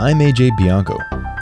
I'm AJ Bianco,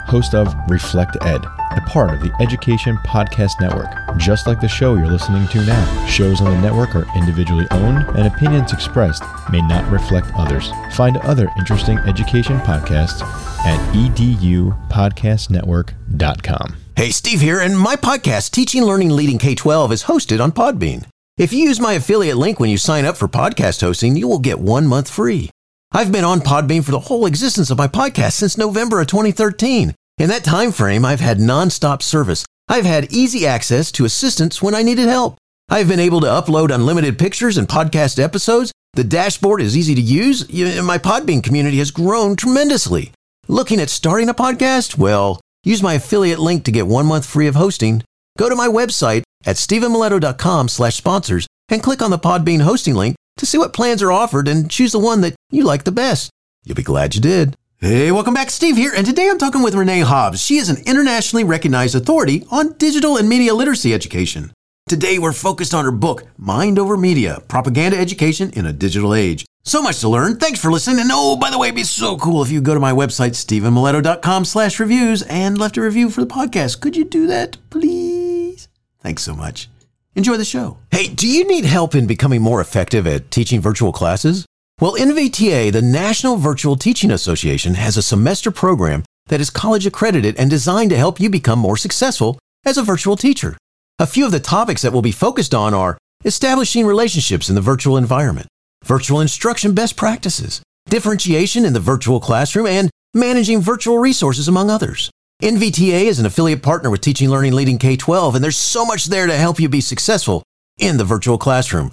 host of Reflect Ed, a part of the Education Podcast Network. Just like the show you're listening to now, shows on the network are individually owned and opinions expressed may not reflect others. Find other interesting education podcasts at edupodcastnetwork.com. Hey, Steve here, and my podcast, Teaching, Learning, Leading K 12, is hosted on Podbean. If you use my affiliate link when you sign up for podcast hosting, you will get one month free. I've been on Podbean for the whole existence of my podcast since November of 2013. In that time frame, I've had nonstop service. I've had easy access to assistance when I needed help. I've been able to upload unlimited pictures and podcast episodes. The dashboard is easy to use. My Podbean community has grown tremendously. Looking at starting a podcast? Well, use my affiliate link to get one month free of hosting. Go to my website at stephenmiletto.com slash sponsors and click on the Podbean hosting link to see what plans are offered and choose the one that you like the best. You'll be glad you did. Hey, welcome back. Steve here, and today I'm talking with Renee Hobbs. She is an internationally recognized authority on digital and media literacy education. Today we're focused on her book, Mind Over Media Propaganda Education in a Digital Age. So much to learn. Thanks for listening. And oh, by the way, it'd be so cool if you go to my website, stephenmiletto.com slash reviews and left a review for the podcast. Could you do that, please? Thanks so much. Enjoy the show. Hey, do you need help in becoming more effective at teaching virtual classes? Well, NVTA, the National Virtual Teaching Association, has a semester program that is college accredited and designed to help you become more successful as a virtual teacher. A few of the topics that will be focused on are establishing relationships in the virtual environment, virtual instruction best practices, differentiation in the virtual classroom, and managing virtual resources, among others. NVTA is an affiliate partner with Teaching Learning Leading K 12, and there's so much there to help you be successful in the virtual classroom.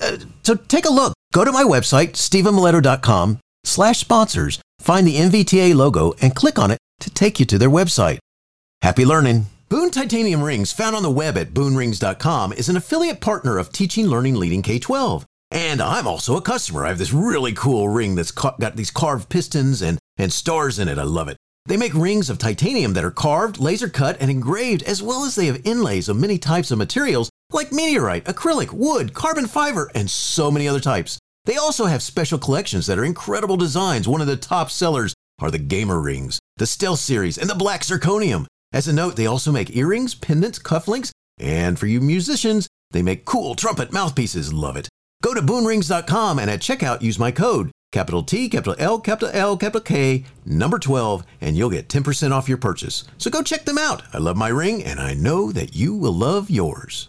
Uh, so take a look. Go to my website, stephenmiletto.com slash sponsors, find the NVTA logo, and click on it to take you to their website. Happy learning. Boone Titanium Rings, found on the web at boonrings.com, is an affiliate partner of Teaching Learning Leading K 12. And I'm also a customer. I have this really cool ring that's got these carved pistons and, and stars in it. I love it. They make rings of titanium that are carved, laser cut, and engraved, as well as they have inlays of many types of materials like meteorite, acrylic, wood, carbon fiber, and so many other types. They also have special collections that are incredible designs. One of the top sellers are the Gamer Rings, the Stealth Series, and the Black Zirconium. As a note, they also make earrings, pendants, cufflinks, and for you musicians, they make cool trumpet mouthpieces. Love it. Go to boonrings.com and at checkout use my code capital T, capital L, capital L, capital K, number 12, and you'll get 10% off your purchase. So go check them out. I love my ring, and I know that you will love yours.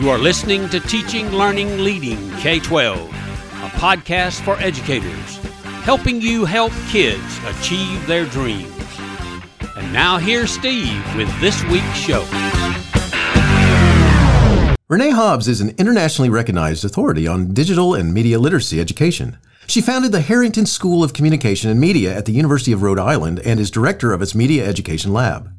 You are listening to Teaching, Learning, Leading K 12, a podcast for educators, helping you help kids achieve their dreams. Now here's Steve with this week's show. Renee Hobbs is an internationally recognized authority on digital and media literacy education. She founded the Harrington School of Communication and Media at the University of Rhode Island and is director of its Media Education Lab.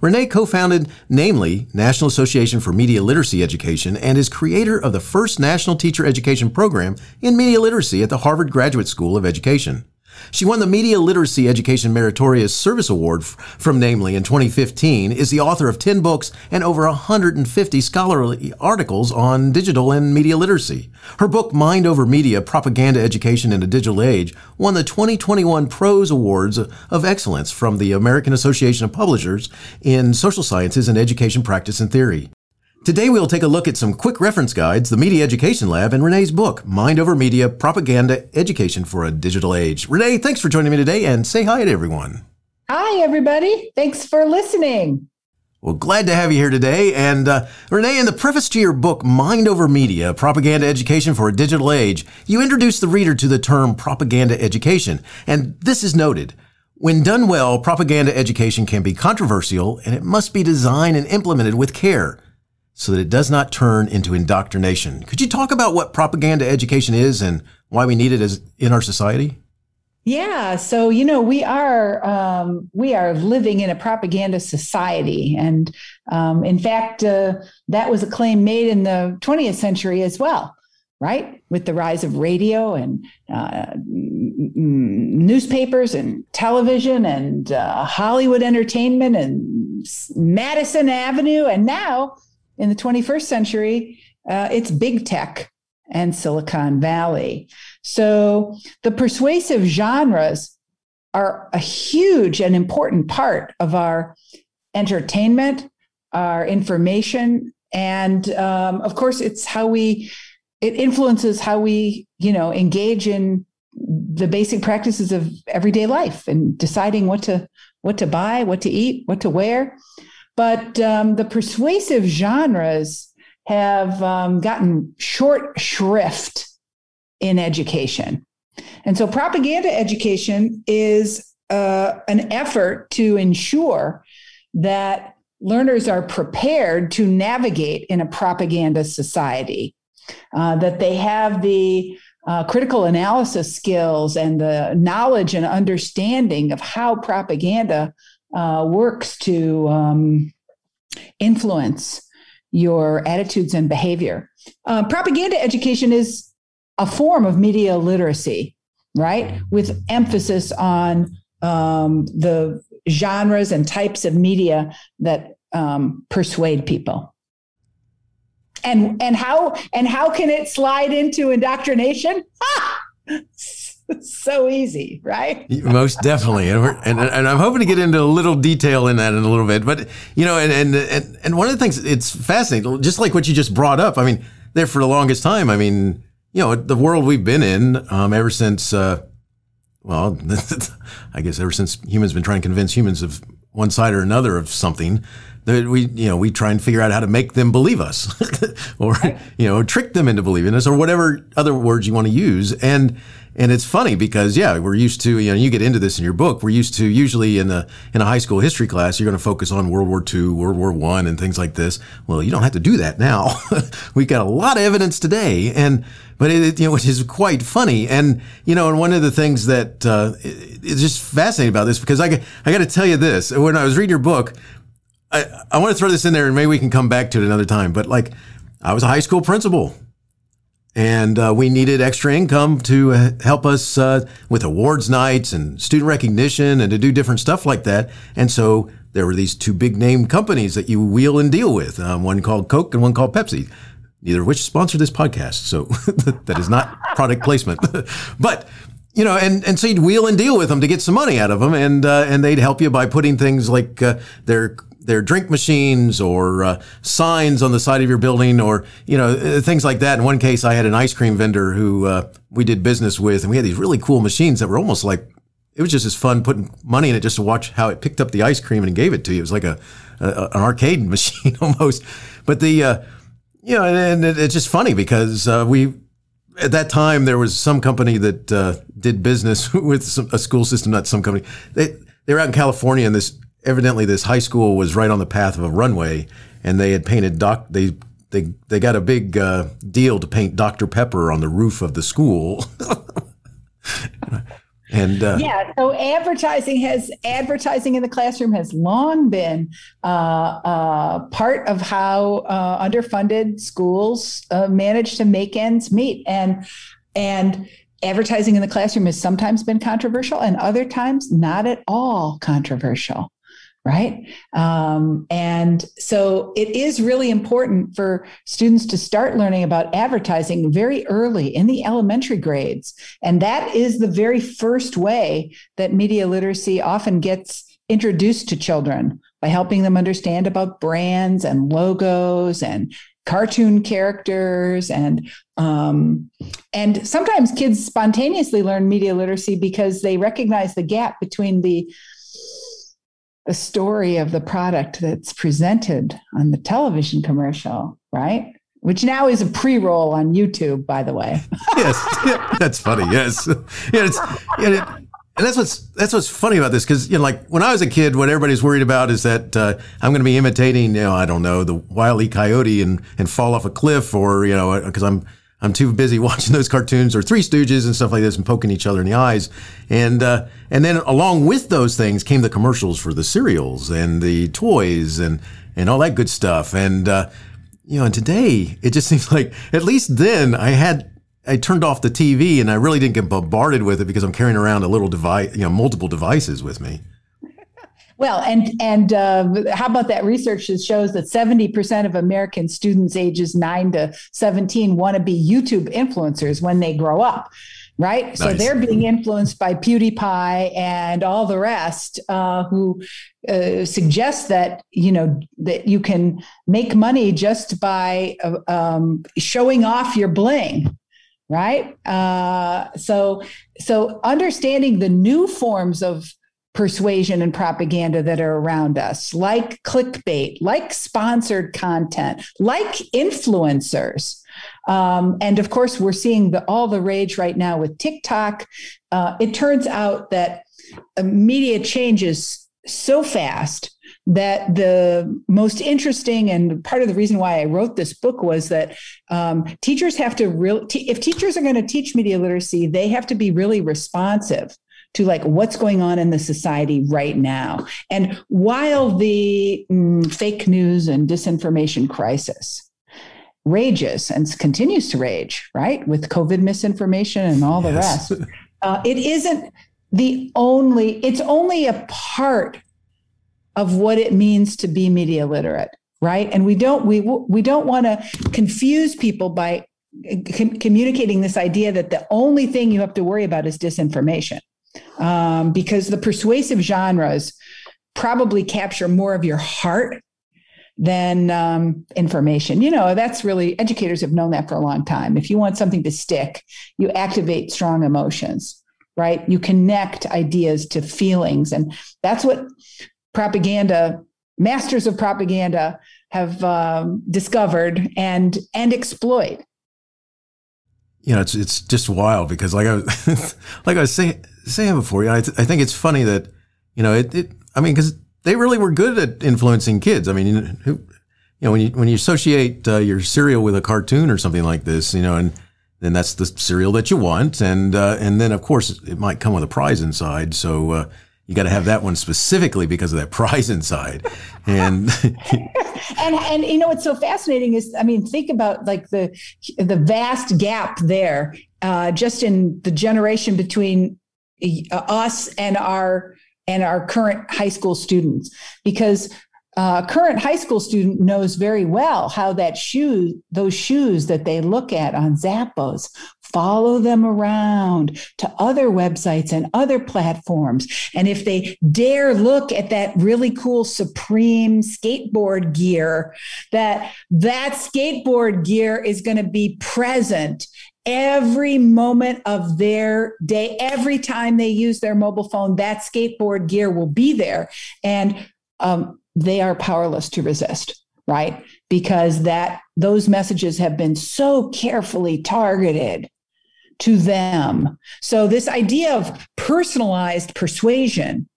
Renee co-founded NAMLE National Association for Media Literacy Education and is creator of the first national teacher education program in media literacy at the Harvard Graduate School of Education. She won the Media Literacy Education Meritorious Service Award from NAMLE in 2015, is the author of 10 books and over 150 scholarly articles on digital and media literacy. Her book, Mind Over Media Propaganda Education in a Digital Age, won the 2021 Prose Awards of Excellence from the American Association of Publishers in Social Sciences and Education Practice and Theory. Today we'll take a look at some quick reference guides, the Media Education Lab, and Renee's book, Mind Over Media Propaganda Education for a Digital Age. Renee, thanks for joining me today and say hi to everyone. Hi, everybody. Thanks for listening. Well, glad to have you here today. And uh, Renee, in the preface to your book, Mind Over Media Propaganda Education for a Digital Age, you introduce the reader to the term propaganda education. And this is noted. When done well, propaganda education can be controversial and it must be designed and implemented with care so that it does not turn into indoctrination. Could you talk about what propaganda education is and why we need it as in our society? Yeah, so you know we are um, we are living in a propaganda society, and um, in fact, uh, that was a claim made in the 20th century as well. right? With the rise of radio and uh, newspapers and television and uh, Hollywood entertainment and Madison Avenue. And now in the 21st century, uh, it's big tech and Silicon Valley. So the persuasive genres are a huge and important part of our entertainment, our information, and um, of course, it's how we it influences how we you know engage in the basic practices of everyday life and deciding what to what to buy, what to eat, what to wear. But um, the persuasive genres have um, gotten short shrift in education. And so propaganda education is uh, an effort to ensure that learners are prepared to navigate in a propaganda society, uh, that they have the uh, critical analysis skills and the knowledge and understanding of how propaganda uh, works to um, influence your attitudes and behavior. Uh, propaganda education is a form of media literacy, right? With emphasis on um, the genres and types of media that um, persuade people. And and how and how can it slide into indoctrination? Ah! so easy, right? Most definitely, and, and and I'm hoping to get into a little detail in that in a little bit. But you know, and and and, and one of the things it's fascinating, just like what you just brought up. I mean, there for the longest time. I mean, you know, the world we've been in um, ever since. Uh, well, I guess ever since humans been trying to convince humans of one side or another of something, we you know we try and figure out how to make them believe us, or you know trick them into believing us, or whatever other words you want to use, and and it's funny because yeah, we're used to you know you get into this in your book. We're used to usually in a in a high school history class you're going to focus on World War II, World War One, and things like this. Well, you don't have to do that now. We've got a lot of evidence today, and but it you know which is quite funny. And you know, and one of the things that uh, is just fascinating about this because I I got to tell you this when I was reading your book, I I want to throw this in there and maybe we can come back to it another time. But like I was a high school principal and uh, we needed extra income to uh, help us uh, with awards nights and student recognition and to do different stuff like that. And so there were these two big name companies that you wheel and deal with, um, one called Coke and one called Pepsi, neither of which sponsor this podcast. So that is not product placement, but you know, and, and so you'd wheel and deal with them to get some money out of them, and uh, and they'd help you by putting things like uh, their their drink machines or uh, signs on the side of your building or you know uh, things like that. In one case, I had an ice cream vendor who uh, we did business with, and we had these really cool machines that were almost like it was just as fun putting money in it just to watch how it picked up the ice cream and gave it to you. It was like a, a an arcade machine almost. But the uh, you know, and it's just funny because uh, we at that time there was some company that uh, did business with some, a school system, not some company. They they were out in California, and this evidently this high school was right on the path of a runway, and they had painted doc. They they they got a big uh, deal to paint Dr Pepper on the roof of the school. and uh, yeah, so advertising has advertising in the classroom has long been uh, uh part of how uh, underfunded schools uh, manage to make ends meet, and and advertising in the classroom has sometimes been controversial and other times not at all controversial right? Um, and so it is really important for students to start learning about advertising very early in the elementary grades. And that is the very first way that media literacy often gets introduced to children by helping them understand about brands and logos and cartoon characters and um, and sometimes kids spontaneously learn media literacy because they recognize the gap between the the story of the product that's presented on the television commercial, right? Which now is a pre-roll on YouTube, by the way. yes, that's funny. Yes, yeah, it's, yeah, and that's what's that's what's funny about this because you know, like when I was a kid, what everybody's worried about is that uh, I'm going to be imitating, you know, I don't know, the wily coyote and and fall off a cliff, or you know, because I'm I'm too busy watching those cartoons or Three Stooges and stuff like this and poking each other in the eyes. And uh, and then along with those things came the commercials for the cereals and the toys and and all that good stuff. And uh, you know, and today it just seems like at least then I had I turned off the TV and I really didn't get bombarded with it because I'm carrying around a little device, you know, multiple devices with me. Well, and and uh, how about that research that shows that seventy percent of American students ages nine to seventeen want to be YouTube influencers when they grow up, right? Nice. So they're being influenced by PewDiePie and all the rest, uh, who uh, suggest that you know that you can make money just by uh, um, showing off your bling right uh, so so understanding the new forms of persuasion and propaganda that are around us, like clickbait, like sponsored content, like influencers. Um, and of course, we're seeing the, all the rage right now with TikTok. Uh, it turns out that uh, media changes so fast that the most interesting and part of the reason why I wrote this book was that um, teachers have to really, if teachers are going to teach media literacy, they have to be really responsive to like what's going on in the society right now. And while the mm, fake news and disinformation crisis rages and continues to rage, right, with COVID misinformation and all the yes. rest, uh, it isn't the only, it's only a part of what it means to be media literate right and we don't we we don't want to confuse people by uh, com- communicating this idea that the only thing you have to worry about is disinformation um, because the persuasive genres probably capture more of your heart than um, information. You know, that's really, educators have known that for a long time. If you want something to stick, you activate strong emotions, right? You connect ideas to feelings. And that's what propaganda, masters of propaganda, have um, discovered and and exploit you know, it's it's just wild because like I was like I was saying saying before, you know, I, th- I think it's funny that you know it. it I mean, because they really were good at influencing kids. I mean, who, you know, when you when you associate uh, your cereal with a cartoon or something like this, you know, and then that's the cereal that you want, and uh, and then of course it might come with a prize inside. So uh, you got to have that one specifically because of that prize inside and and and you know what's so fascinating is i mean think about like the the vast gap there uh, just in the generation between us and our and our current high school students because uh, current high school student knows very well how that shoe, those shoes that they look at on Zappos, follow them around to other websites and other platforms. And if they dare look at that really cool Supreme skateboard gear, that that skateboard gear is going to be present every moment of their day, every time they use their mobile phone, that skateboard gear will be there. And um, they are powerless to resist, right? Because that those messages have been so carefully targeted to them. So this idea of personalized persuasion,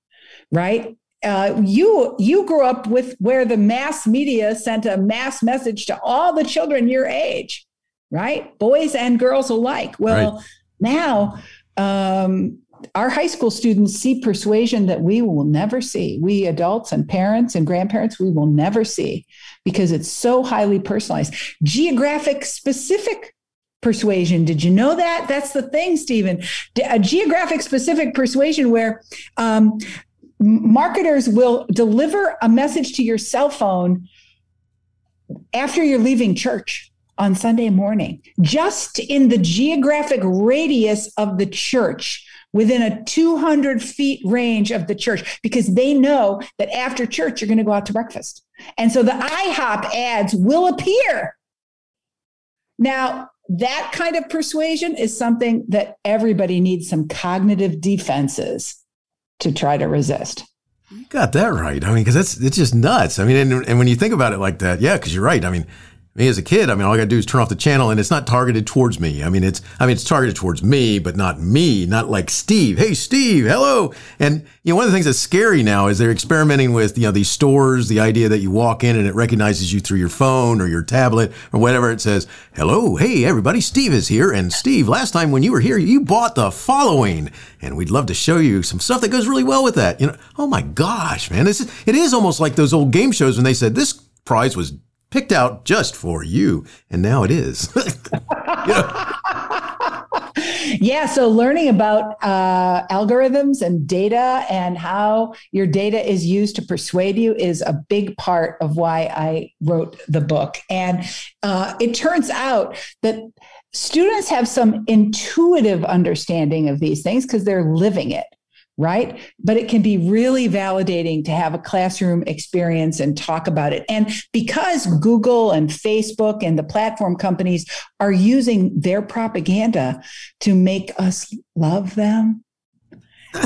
right? Uh, you you grew up with where the mass media sent a mass message to all the children your age, right? Boys and girls alike. Well, right. now um, our high school students see persuasion that we will never see. We adults and parents and grandparents, we will never see because it's so highly personalized. Geographic specific persuasion. Did you know that? That's the thing, Stephen. A geographic specific persuasion where um, marketers will deliver a message to your cell phone after you're leaving church on Sunday morning, just in the geographic radius of the church within a 200 feet range of the church because they know that after church, you're going to go out to breakfast. And so the IHOP ads will appear. Now, that kind of persuasion is something that everybody needs some cognitive defenses to try to resist. You got that right. I mean, because that's it's just nuts. I mean, and, and when you think about it like that, yeah, because you're right. I mean, me as a kid, I mean, all I got to do is turn off the channel and it's not targeted towards me. I mean, it's, I mean, it's targeted towards me, but not me, not like Steve. Hey, Steve, hello. And, you know, one of the things that's scary now is they're experimenting with, you know, these stores, the idea that you walk in and it recognizes you through your phone or your tablet or whatever. It says, hello, hey, everybody, Steve is here. And Steve, last time when you were here, you bought the following. And we'd love to show you some stuff that goes really well with that. You know, oh my gosh, man, this is, it is almost like those old game shows when they said this prize was picked out just for you, and now it is. yeah. So learning about uh, algorithms and data and how your data is used to persuade you is a big part of why I wrote the book. And uh, it turns out that students have some intuitive understanding of these things because they're living it right? But it can be really validating to have a classroom experience and talk about it. And because Google and Facebook and the platform companies are using their propaganda to make us love them.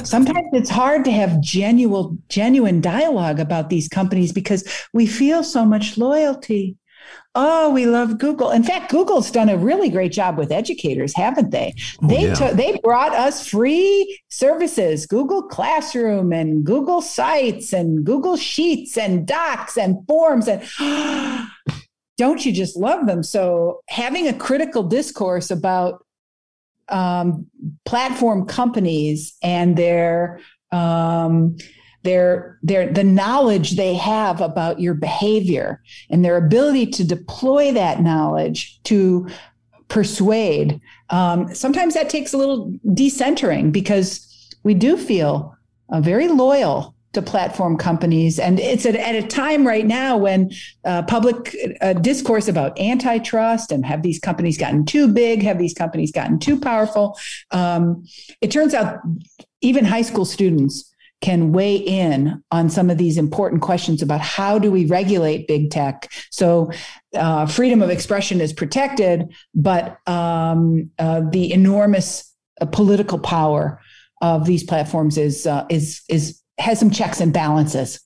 Sometimes it's hard to have genuine genuine dialogue about these companies because we feel so much loyalty. Oh, we love Google. In fact, Google's done a really great job with educators, haven't they? Oh, they yeah. they brought us free services, Google Classroom and Google Sites and Google Sheets and Docs and Forms and don't you just love them? So having a critical discourse about um, platform companies and their um, their their the knowledge they have about your behavior and their ability to deploy that knowledge to persuade um, sometimes that takes a little decentering because we do feel uh, very loyal to platform companies. And it's at, at a time right now when uh, public uh, discourse about antitrust and have these companies gotten too big, have these companies gotten too powerful. Um, it turns out even high school students can weigh in on some of these important questions about how do we regulate big tech. So, uh, freedom of expression is protected, but um, uh, the enormous uh, political power of these platforms is uh, is is has some checks and balances.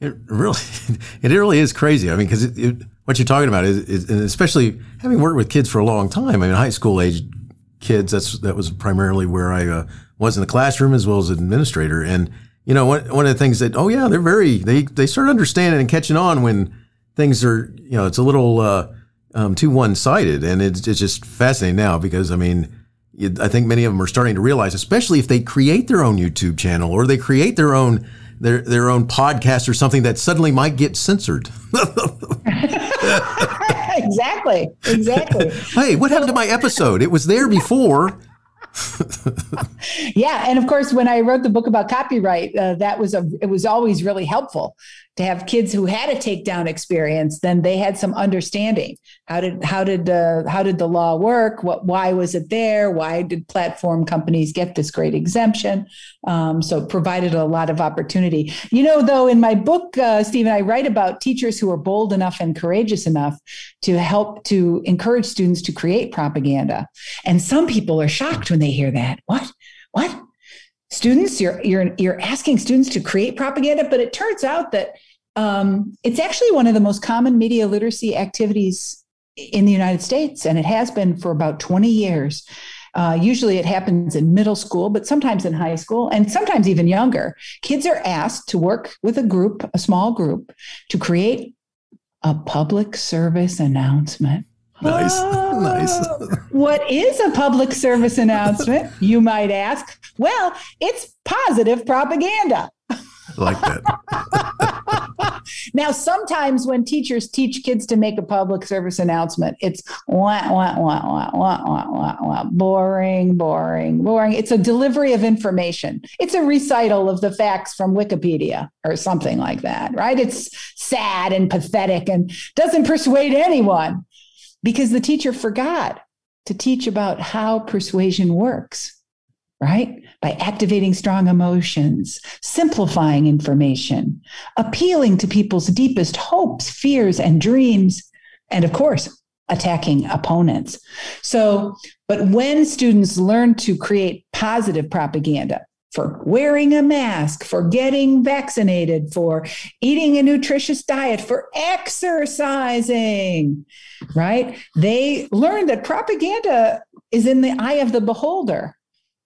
It really, it really is crazy. I mean, because what you're talking about is, is, especially having worked with kids for a long time. I mean, high school age kids. That's that was primarily where I uh, was in the classroom as well as an administrator. And you know, one one of the things that oh yeah, they're very they they start understanding and catching on when things are you know it's a little uh, um, too one sided, and it's it's just fascinating now because I mean. I think many of them are starting to realize, especially if they create their own YouTube channel or they create their own their their own podcast or something that suddenly might get censored. exactly. Exactly. hey, what happened to my episode? It was there before. yeah, and of course, when I wrote the book about copyright, uh, that was a it was always really helpful to have kids who had a takedown experience. Then they had some understanding. How did how did uh, how did the law work? What why was it there? Why did platform companies get this great exemption? Um, so provided a lot of opportunity. You know, though, in my book, uh, Stephen, I write about teachers who are bold enough and courageous enough to help to encourage students to create propaganda. And some people are shocked when they hear that. What? What? Students, you're you're you're asking students to create propaganda, but it turns out that um, it's actually one of the most common media literacy activities in the United States, and it has been for about 20 years. Uh, usually it happens in middle school, but sometimes in high school and sometimes even younger. Kids are asked to work with a group, a small group, to create a public service announcement. Nice. Oh, nice. what is a public service announcement? You might ask. Well, it's positive propaganda. Like that. now, sometimes when teachers teach kids to make a public service announcement, it's wah, wah, wah, wah, wah, wah, wah, wah, boring, boring, boring. It's a delivery of information. It's a recital of the facts from Wikipedia or something like that, right? It's sad and pathetic and doesn't persuade anyone because the teacher forgot to teach about how persuasion works right? By activating strong emotions, simplifying information, appealing to people's deepest hopes, fears, and dreams, and of course, attacking opponents. So, but when students learn to create positive propaganda, for wearing a mask, for getting vaccinated, for eating a nutritious diet, for exercising, right? They learn that propaganda is in the eye of the beholder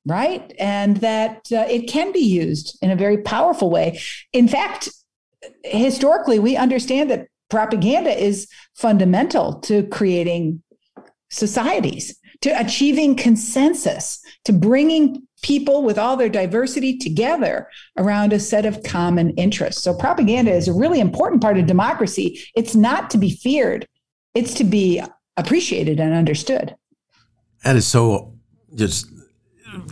right? And that uh, it can be used in a very powerful way. In fact, historically, we understand that propaganda is fundamental to creating societies, to achieving consensus, to bringing people with all their diversity together around a set of common interests. So, propaganda is a really important part of democracy. It's not to be feared, it's to be appreciated and understood. That is so just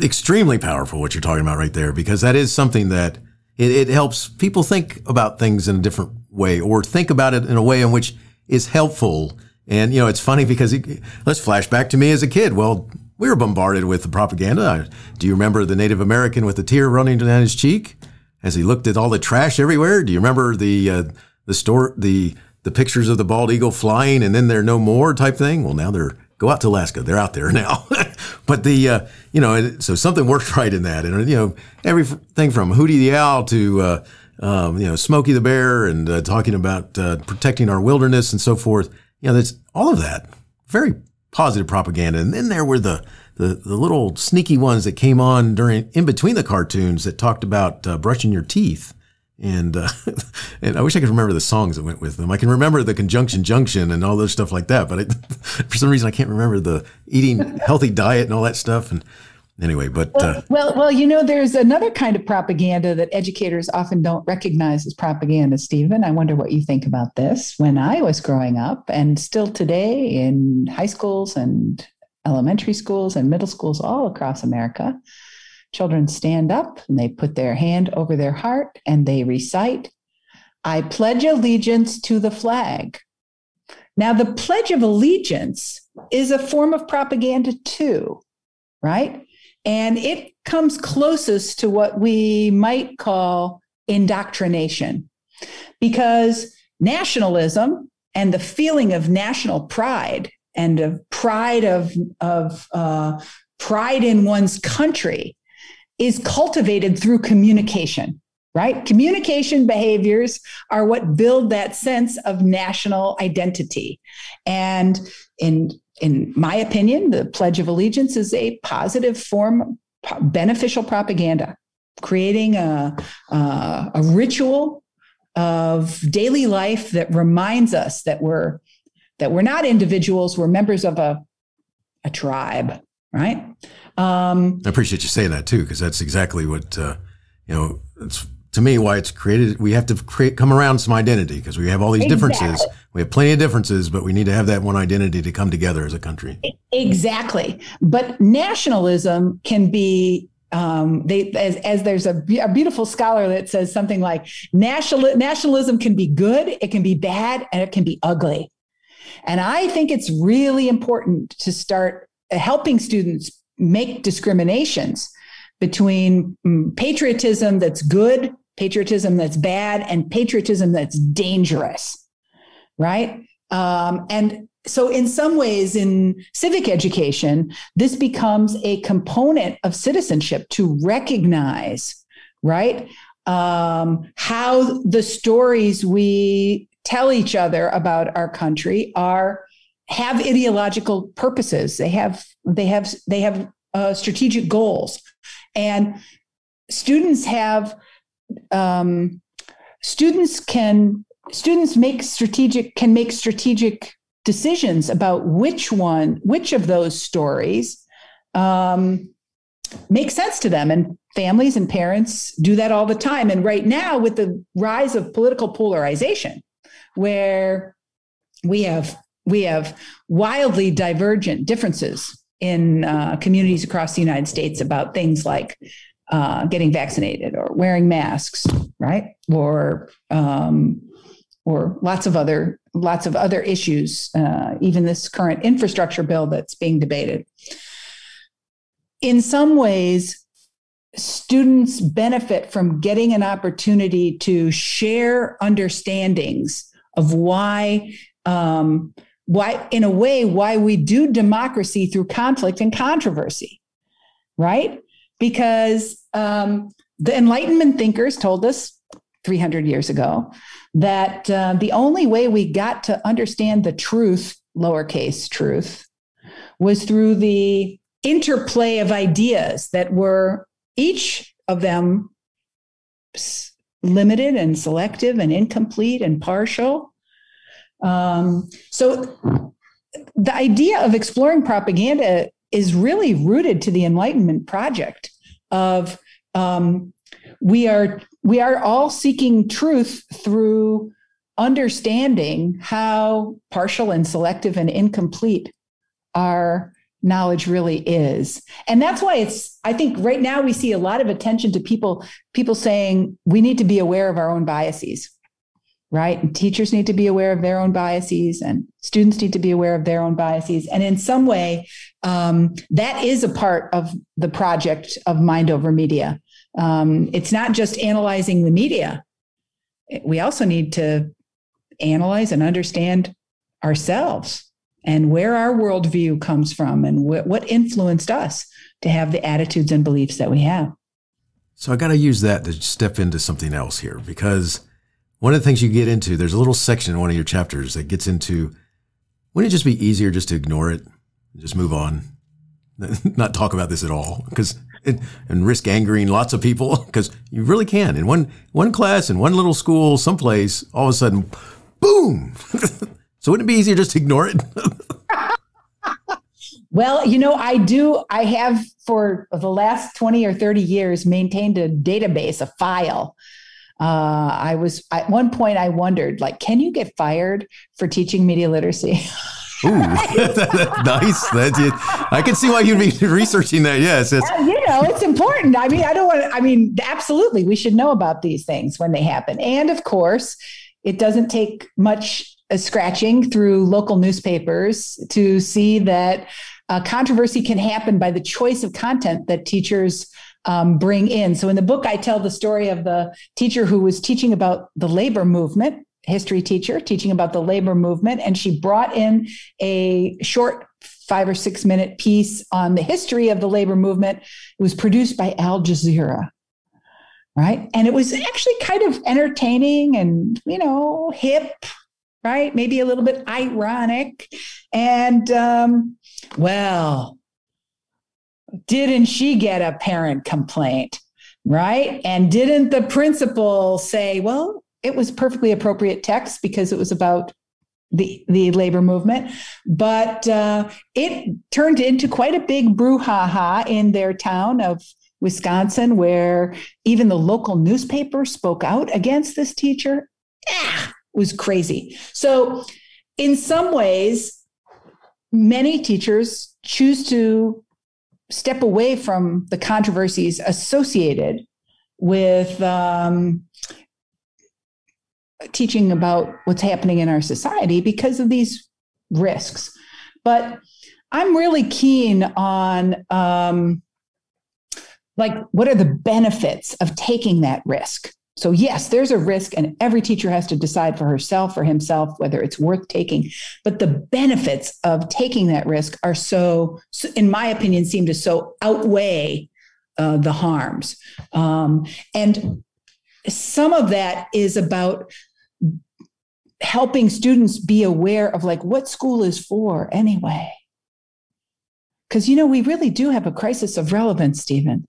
extremely powerful what you're talking about right there because that is something that it, it helps people think about things in a different way or think about it in a way in which is helpful. And, you know, it's funny because it, let's flash back to me as a kid. Well, we were bombarded with the propaganda. Do you remember the Native American with the tear running down his cheek as he looked at all the trash everywhere? Do you remember the, uh, the store, the, the pictures of the bald eagle flying and then they're no more type thing? Well, now they're go out to Alaska. They're out there now. but the, uh, you know, so something worked right in that. And, you know, everything from Hootie the Owl to, uh, um, you know, Smokey the Bear and uh, talking about uh, protecting our wilderness and so forth. You know, that's all of that. Very positive propaganda. And then there were the, the, the little sneaky ones that came on during, in between the cartoons that talked about uh, brushing your teeth and uh, and I wish I could remember the songs that went with them. I can remember the conjunction junction and all those stuff like that, but for some reason I can't remember the eating healthy diet and all that stuff. And anyway, but well, uh, well, well, you know, there's another kind of propaganda that educators often don't recognize as propaganda. Stephen, I wonder what you think about this. When I was growing up, and still today in high schools and elementary schools and middle schools all across America Children stand up and they put their hand over their heart and they recite, I pledge allegiance to the flag. Now, the Pledge of Allegiance is a form of propaganda too, right? And it comes closest to what we might call indoctrination because nationalism and the feeling of national pride and of pride of, of uh, pride in one's country is cultivated through communication right? Communication behaviors are what build that sense of national identity. And in in my opinion, the Pledge of Allegiance is a positive form, beneficial propaganda, creating a, a, a ritual of daily life that reminds us that we're that we're not individuals, we're members of a, a tribe, right? Um, I appreciate you saying that too, because that's exactly what uh, you know. It's to me why it's created. We have to create come around some identity because we have all these exactly. differences. We have plenty of differences, but we need to have that one identity to come together as a country. Exactly. But nationalism can be um, they as, as there's a, a, beautiful scholar that says something like national nationalism can be good, it can be bad, and it can be ugly. And I think it's really important to start helping students make discriminations between mm, patriotism that's good, patriotism that's bad, and patriotism that's dangerous, right? Um, and so, in some ways, in civic education, this becomes a component of citizenship to recognize, right, um, how the stories we tell each other about our country are have ideological purposes. They have they have they have uh, strategic goals, and students have um, students can students make strategic can make strategic decisions about which one which of those stories um, make sense to them. And families and parents do that all the time. And right now with the rise of political polarization where we have we have wildly divergent differences in uh, communities across the United States about things like uh, getting vaccinated or wearing masks, right? Or um, or lots of other lots of other issues. Uh, even this current infrastructure bill that's being debated. In some ways, students benefit from getting an opportunity to share understandings of why um, why in a way why we do democracy through conflict and controversy right because um, the enlightenment thinkers told us 300 years ago that uh, the only way we got to understand the truth lowercase truth was through the interplay of ideas that were each of them limited and selective and incomplete and partial. Um, so the idea of exploring propaganda is really rooted to the Enlightenment project of um, we are we are all seeking truth through understanding how partial and selective and incomplete our knowledge really is. And that's why it's i think right now we see a lot of attention to people people saying we need to be aware of our own biases right? And teachers need to be aware of their own biases and students need to be aware of their own biases. And in some way um, that is a part of the project of mind over media. Um, it's not just analyzing the media. We also need to analyze and understand ourselves and where our worldview comes from and wh- what influenced us to have the attitudes and beliefs that we have. So I got to use that to step into something else here because one of the things you get into, there's a little section in one of your chapters that gets into wouldn't it just be easier just to ignore it, just move on, not talk about this at all because and risk angering lots of people because you really can in one one class in one little school someplace all of a sudden boom So wouldn't it be easier just to ignore it? well, you know, I do. I have for the last 20 or 30 years maintained a database, a file. Uh, I was at one point I wondered, like, can you get fired for teaching media literacy? Ooh, nice. That's it. I can see why you'd be researching that. Yes, it's, you know, it's important. I mean, I don't want. I mean, absolutely, we should know about these things when they happen. And of course, it doesn't take much scratching through local newspapers to see that uh, controversy can happen by the choice of content that teachers um, bring in. So in the book, I tell the story of the teacher who was teaching about the labor movement, history teacher teaching about the labor movement, and she brought in a short five or six minute piece on the history of the labor movement. It was produced by Al Jazeera. Right. And it was actually kind of entertaining and, you know, hip, right? Maybe a little bit ironic. And um, well, didn't she get a parent complaint? Right. And didn't the principal say, well, it was perfectly appropriate text because it was about the, the labor movement, but uh, it turned into quite a big brouhaha in their town of Wisconsin, where even the local newspaper spoke out against this teacher. Yeah, was crazy. So, in some ways, many teachers choose to step away from the controversies associated with um, teaching about what's happening in our society because of these risks. But I'm really keen on um, like what are the benefits of taking that risk so, yes, there's a risk, and every teacher has to decide for herself or himself whether it's worth taking. But the benefits of taking that risk are so, in my opinion, seem to so outweigh uh, the harms. Um, and some of that is about helping students be aware of like what school is for anyway. Because, you know, we really do have a crisis of relevance, Stephen.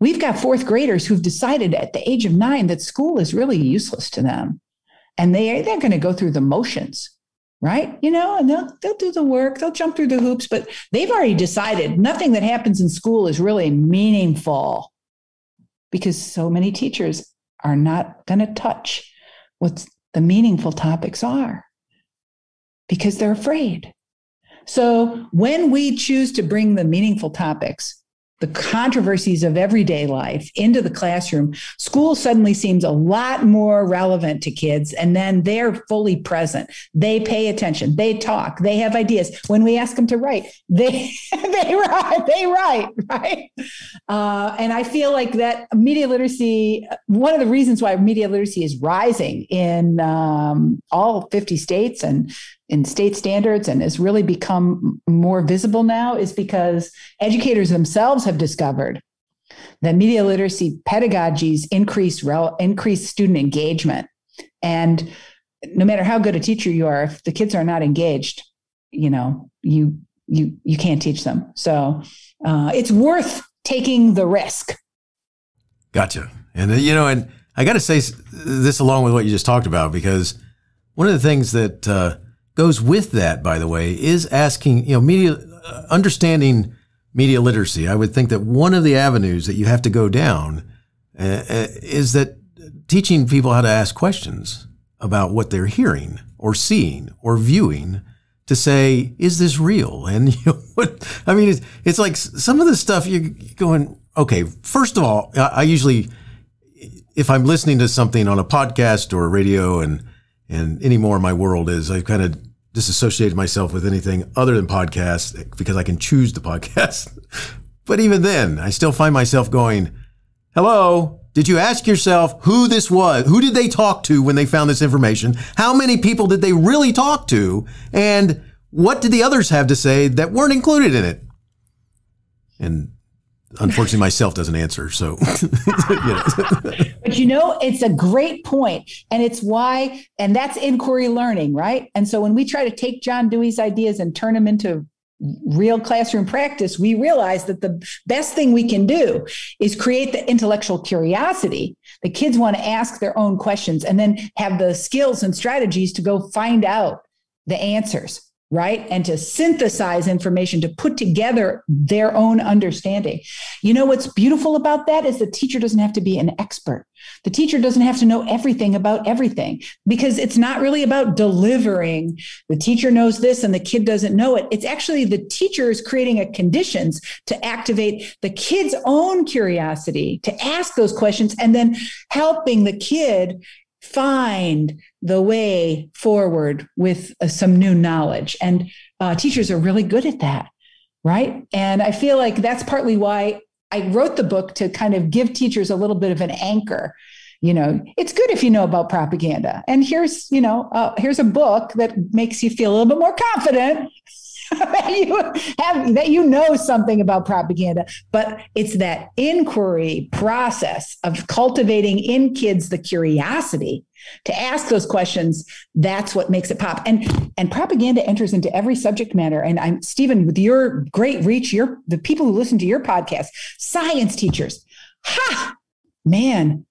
We've got fourth graders who've decided at the age of nine that school is really useless to them. And they, they're going to go through the motions, right? You know, and they'll, they'll do the work, they'll jump through the hoops, but they've already decided nothing that happens in school is really meaningful because so many teachers are not going to touch what the meaningful topics are because they're afraid. So when we choose to bring the meaningful topics, the controversies of everyday life into the classroom, school suddenly seems a lot more relevant to kids. And then they're fully present. They pay attention. They talk. They have ideas. When we ask them to write, they they write. They write. Right. Uh, and I feel like that media literacy. One of the reasons why media literacy is rising in um, all 50 states and in state standards and has really become more visible now is because educators themselves have discovered that media literacy pedagogies increase rel- increase student engagement. And no matter how good a teacher you are if the kids are not engaged you know you you you can't teach them. So uh, it's worth taking the risk. Gotcha. And uh, you know and i got to say this along with what you just talked about because one of the things that uh, goes with that, by the way, is asking, you know, media, uh, understanding media literacy. I would think that one of the avenues that you have to go down uh, uh, is that teaching people how to ask questions about what they're hearing or seeing or viewing to say, is this real? And you know, what, I mean, it's, it's like some of the stuff you're going, okay, first of all, I, I usually, if I'm listening to something on a podcast or a radio and, and anymore my world is I've kind of disassociated myself with anything other than podcasts because I can choose the podcast. but even then, I still find myself going, hello, did you ask yourself who this was? Who did they talk to when they found this information? How many people did they really talk to? And what did the others have to say that weren't included in it? And unfortunately, myself doesn't answer. So, you know. but you know, it's a great point, and it's why, and that's inquiry learning, right? And so when we try to take John Dewey's ideas and turn them into real classroom practice, we realize that the best thing we can do is create the intellectual curiosity. The kids want to ask their own questions and then have the skills and strategies to go find out the answers right? And to synthesize information, to put together their own understanding. You know what's beautiful about that is the teacher doesn't have to be an expert. The teacher doesn't have to know everything about everything because it's not really about delivering. The teacher knows this and the kid doesn't know it. It's actually the teacher is creating a conditions to activate the kid's own curiosity to ask those questions and then helping the kid find the way forward with uh, some new knowledge. And uh, teachers are really good at that, right? And I feel like that's partly why I wrote the book to kind of give teachers a little bit of an anchor. You know, it's good if you know about propaganda. And here's, you know, uh, here's a book that makes you feel a little bit more confident that you have that you know something about propaganda but it's that inquiry process of cultivating in kids the curiosity to ask those questions. That's what makes it pop. And and propaganda enters into every subject matter. And i'm stephen with your great reach your the people who listen to your podcast science teachers ha man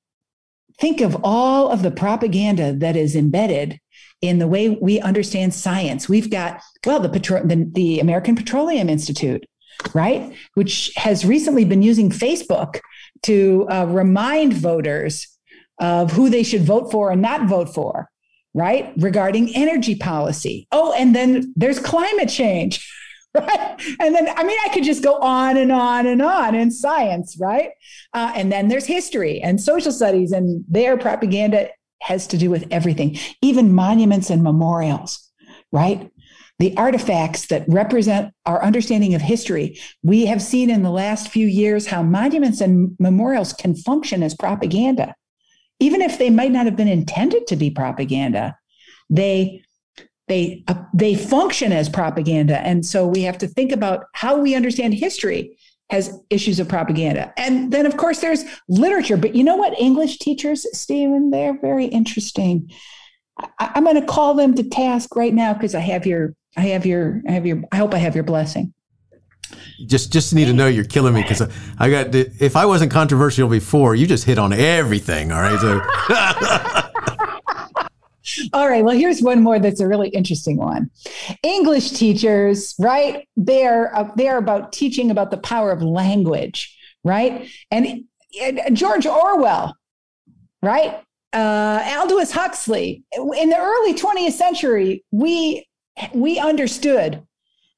think of all of the propaganda that is embedded in the way we understand science. We've got, well, the, Petro- the, the American Petroleum Institute, right? Which has recently been using Facebook to uh, remind voters of who they should vote for and not vote for, right? Regarding energy policy. Oh, and then there's climate change. Right. And then, I mean, I could just go on and on and on in science, right? Uh, and then there's history and social studies and their propaganda has to do with everything, even monuments and memorials, right? The artifacts that represent our understanding of history. We have seen in the last few years how monuments and memorials can function as propaganda. Even if they might not have been intended to be propaganda, they they uh, they function as propaganda and so we have to think about how we understand history has issues of propaganda. And then, of course, there's literature. But you know what? English teachers, Stephen, they're very interesting. I, am going to call them to task right now because I have your, I have your, I have your, I hope I have your blessing. Just, just need to know you're killing me because I got. If I wasn't controversial before, you just hit on everything. All right, so. All right. Well, here's one more that's a really interesting one. English teachers, right? They're uh, they're about teaching about the power of language, right? And, and George Orwell, right? Uh, Aldous Huxley. In the early 20th century, we we understood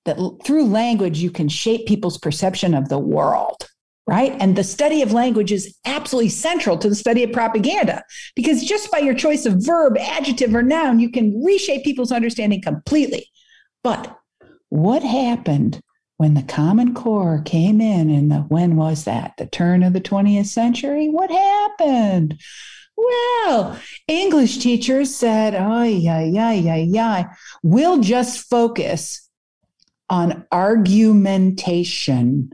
that through language you can shape people's perception of the world right? And the study of language is absolutely central to the study of propaganda because just by your choice of verb, adjective, or noun, you can reshape people's understanding completely. But what happened when the Common Core came in in the when was that? The turn of the 20th century? What happened? Well, English teachers said, oh, yeah, yeah, yeah, yeah. We'll just focus on argumentation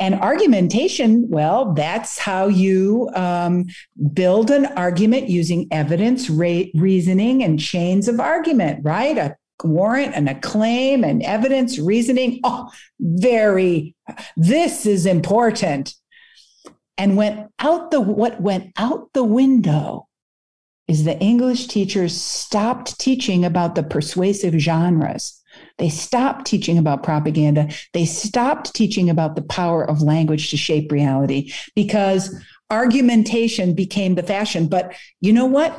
and argumentation, well, that's how you um, build an argument using evidence, reasoning, and chains of argument, right? A warrant and a claim and evidence, reasoning. Oh, very, this is important. And went out the what went out the window is the English teachers stopped teaching about the persuasive genres they stopped teaching about propaganda. They stopped teaching about the power of language to shape reality because argumentation became the fashion. But you know what?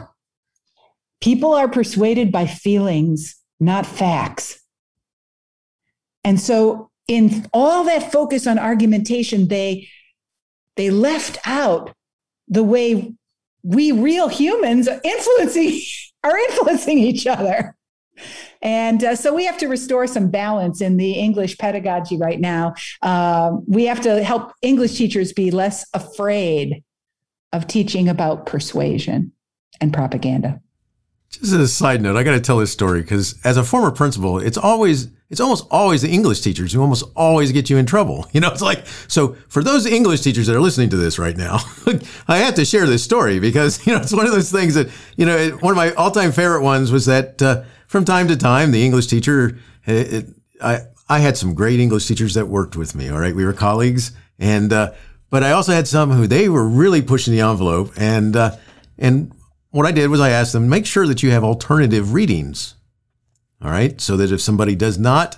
People are persuaded by feelings not facts. And so in all that focus on argumentation, they they left out the way we real humans influencing are influencing each other. And uh, so we have to restore some balance in the English pedagogy right now. Uh, we have to help English teachers be less afraid of teaching about persuasion and propaganda. Just as a side note, I got to tell this story because as a former principal, it's always it's almost always the English teachers who almost always get you in trouble. You know, it's like so for those English teachers that are listening to this right now, I have to share this story because you know it's one of those things that you know one of my all time favorite ones was that uh, from time to time the English teacher it, it, I I had some great English teachers that worked with me. All right, we were colleagues, and uh, but I also had some who they were really pushing the envelope and. Uh, and what I did was I asked them, make sure that you have alternative readings. All right. So that if somebody does not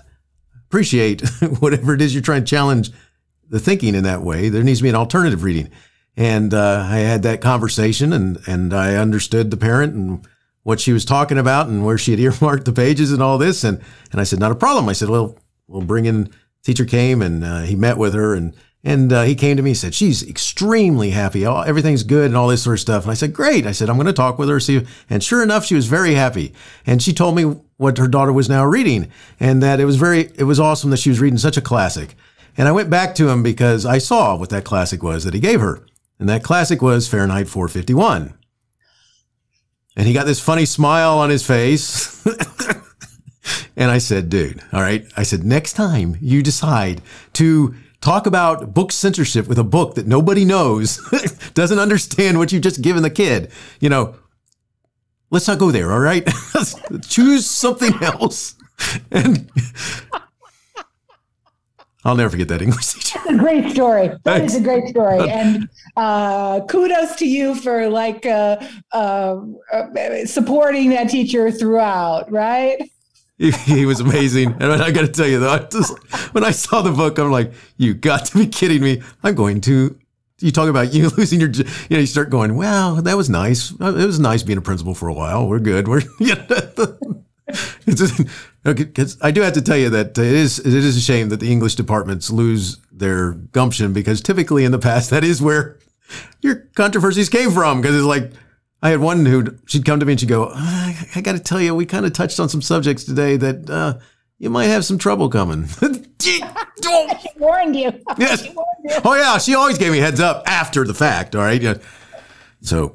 appreciate whatever it is you're trying to challenge the thinking in that way, there needs to be an alternative reading. And uh, I had that conversation and, and I understood the parent and what she was talking about and where she had earmarked the pages and all this. And, and I said, not a problem. I said, well, we'll bring in, teacher came and uh, he met with her and and uh, he came to me and said, She's extremely happy. Everything's good and all this sort of stuff. And I said, Great. I said, I'm going to talk with her. See. And sure enough, she was very happy. And she told me what her daughter was now reading and that it was very, it was awesome that she was reading such a classic. And I went back to him because I saw what that classic was that he gave her. And that classic was Fahrenheit 451. And he got this funny smile on his face. and I said, dude, all right. I said, next time you decide to talk about book censorship with a book that nobody knows, doesn't understand what you've just given the kid. You know, let's not go there, all right? Choose something else. And I'll never forget that English teacher. That's a great story. That Thanks. is a great story. And uh, kudos to you for like uh, uh, supporting that teacher throughout, right? He, he, was amazing. And I got to tell you, though, I just, when I saw the book, I'm like, you got to be kidding me. I'm going to. You talk about you losing your, you know, you start going, well, that was nice. It was nice being a principal for a while. We're good. We're, you know, because I do have to tell you that it is it is a shame that the English departments lose their gumption because typically in the past that is where your controversies came from because it's like I had one who she'd come to me and she'd go, I, I got to tell you, we kind of touched on some subjects today that uh, you might have some trouble coming. she warned you. Yes. She warned you. Oh yeah, she always gave me heads up after the fact. All right. So,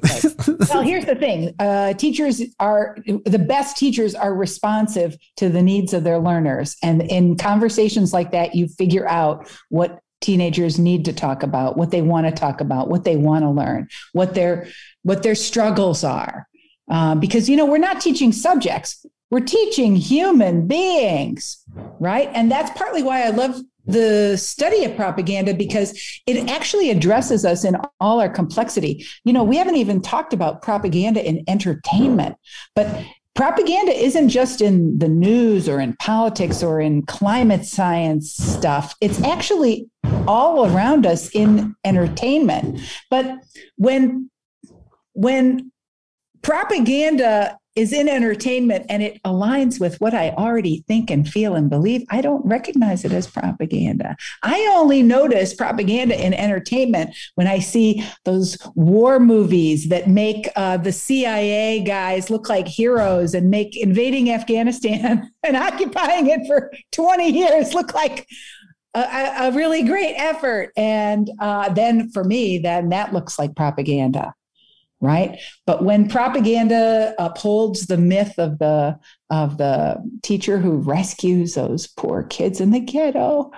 well, here's the thing: uh, teachers are the best. Teachers are responsive to the needs of their learners, and in conversations like that, you figure out what teenagers need to talk about, what they want to talk about, what they want to learn, what their what their struggles are. Uh, because you know we're not teaching subjects, we're teaching human beings, right? And that's partly why I love the study of propaganda because it actually addresses us in all our complexity. You know, we haven't even talked about propaganda in entertainment, but propaganda isn't just in the news or in politics or in climate science stuff. It's actually all around us in entertainment. But when when propaganda is in entertainment and it aligns with what I already think and feel and believe, I don't recognize it as propaganda. I only notice propaganda in entertainment when I see those war movies that make uh, the CIA guys look like heroes and make invading Afghanistan and occupying it for 20 years look like a, a really great effort. And uh, then for me, then that looks like propaganda right? But when propaganda upholds the myth of the of the teacher who rescues those poor kids in the ghetto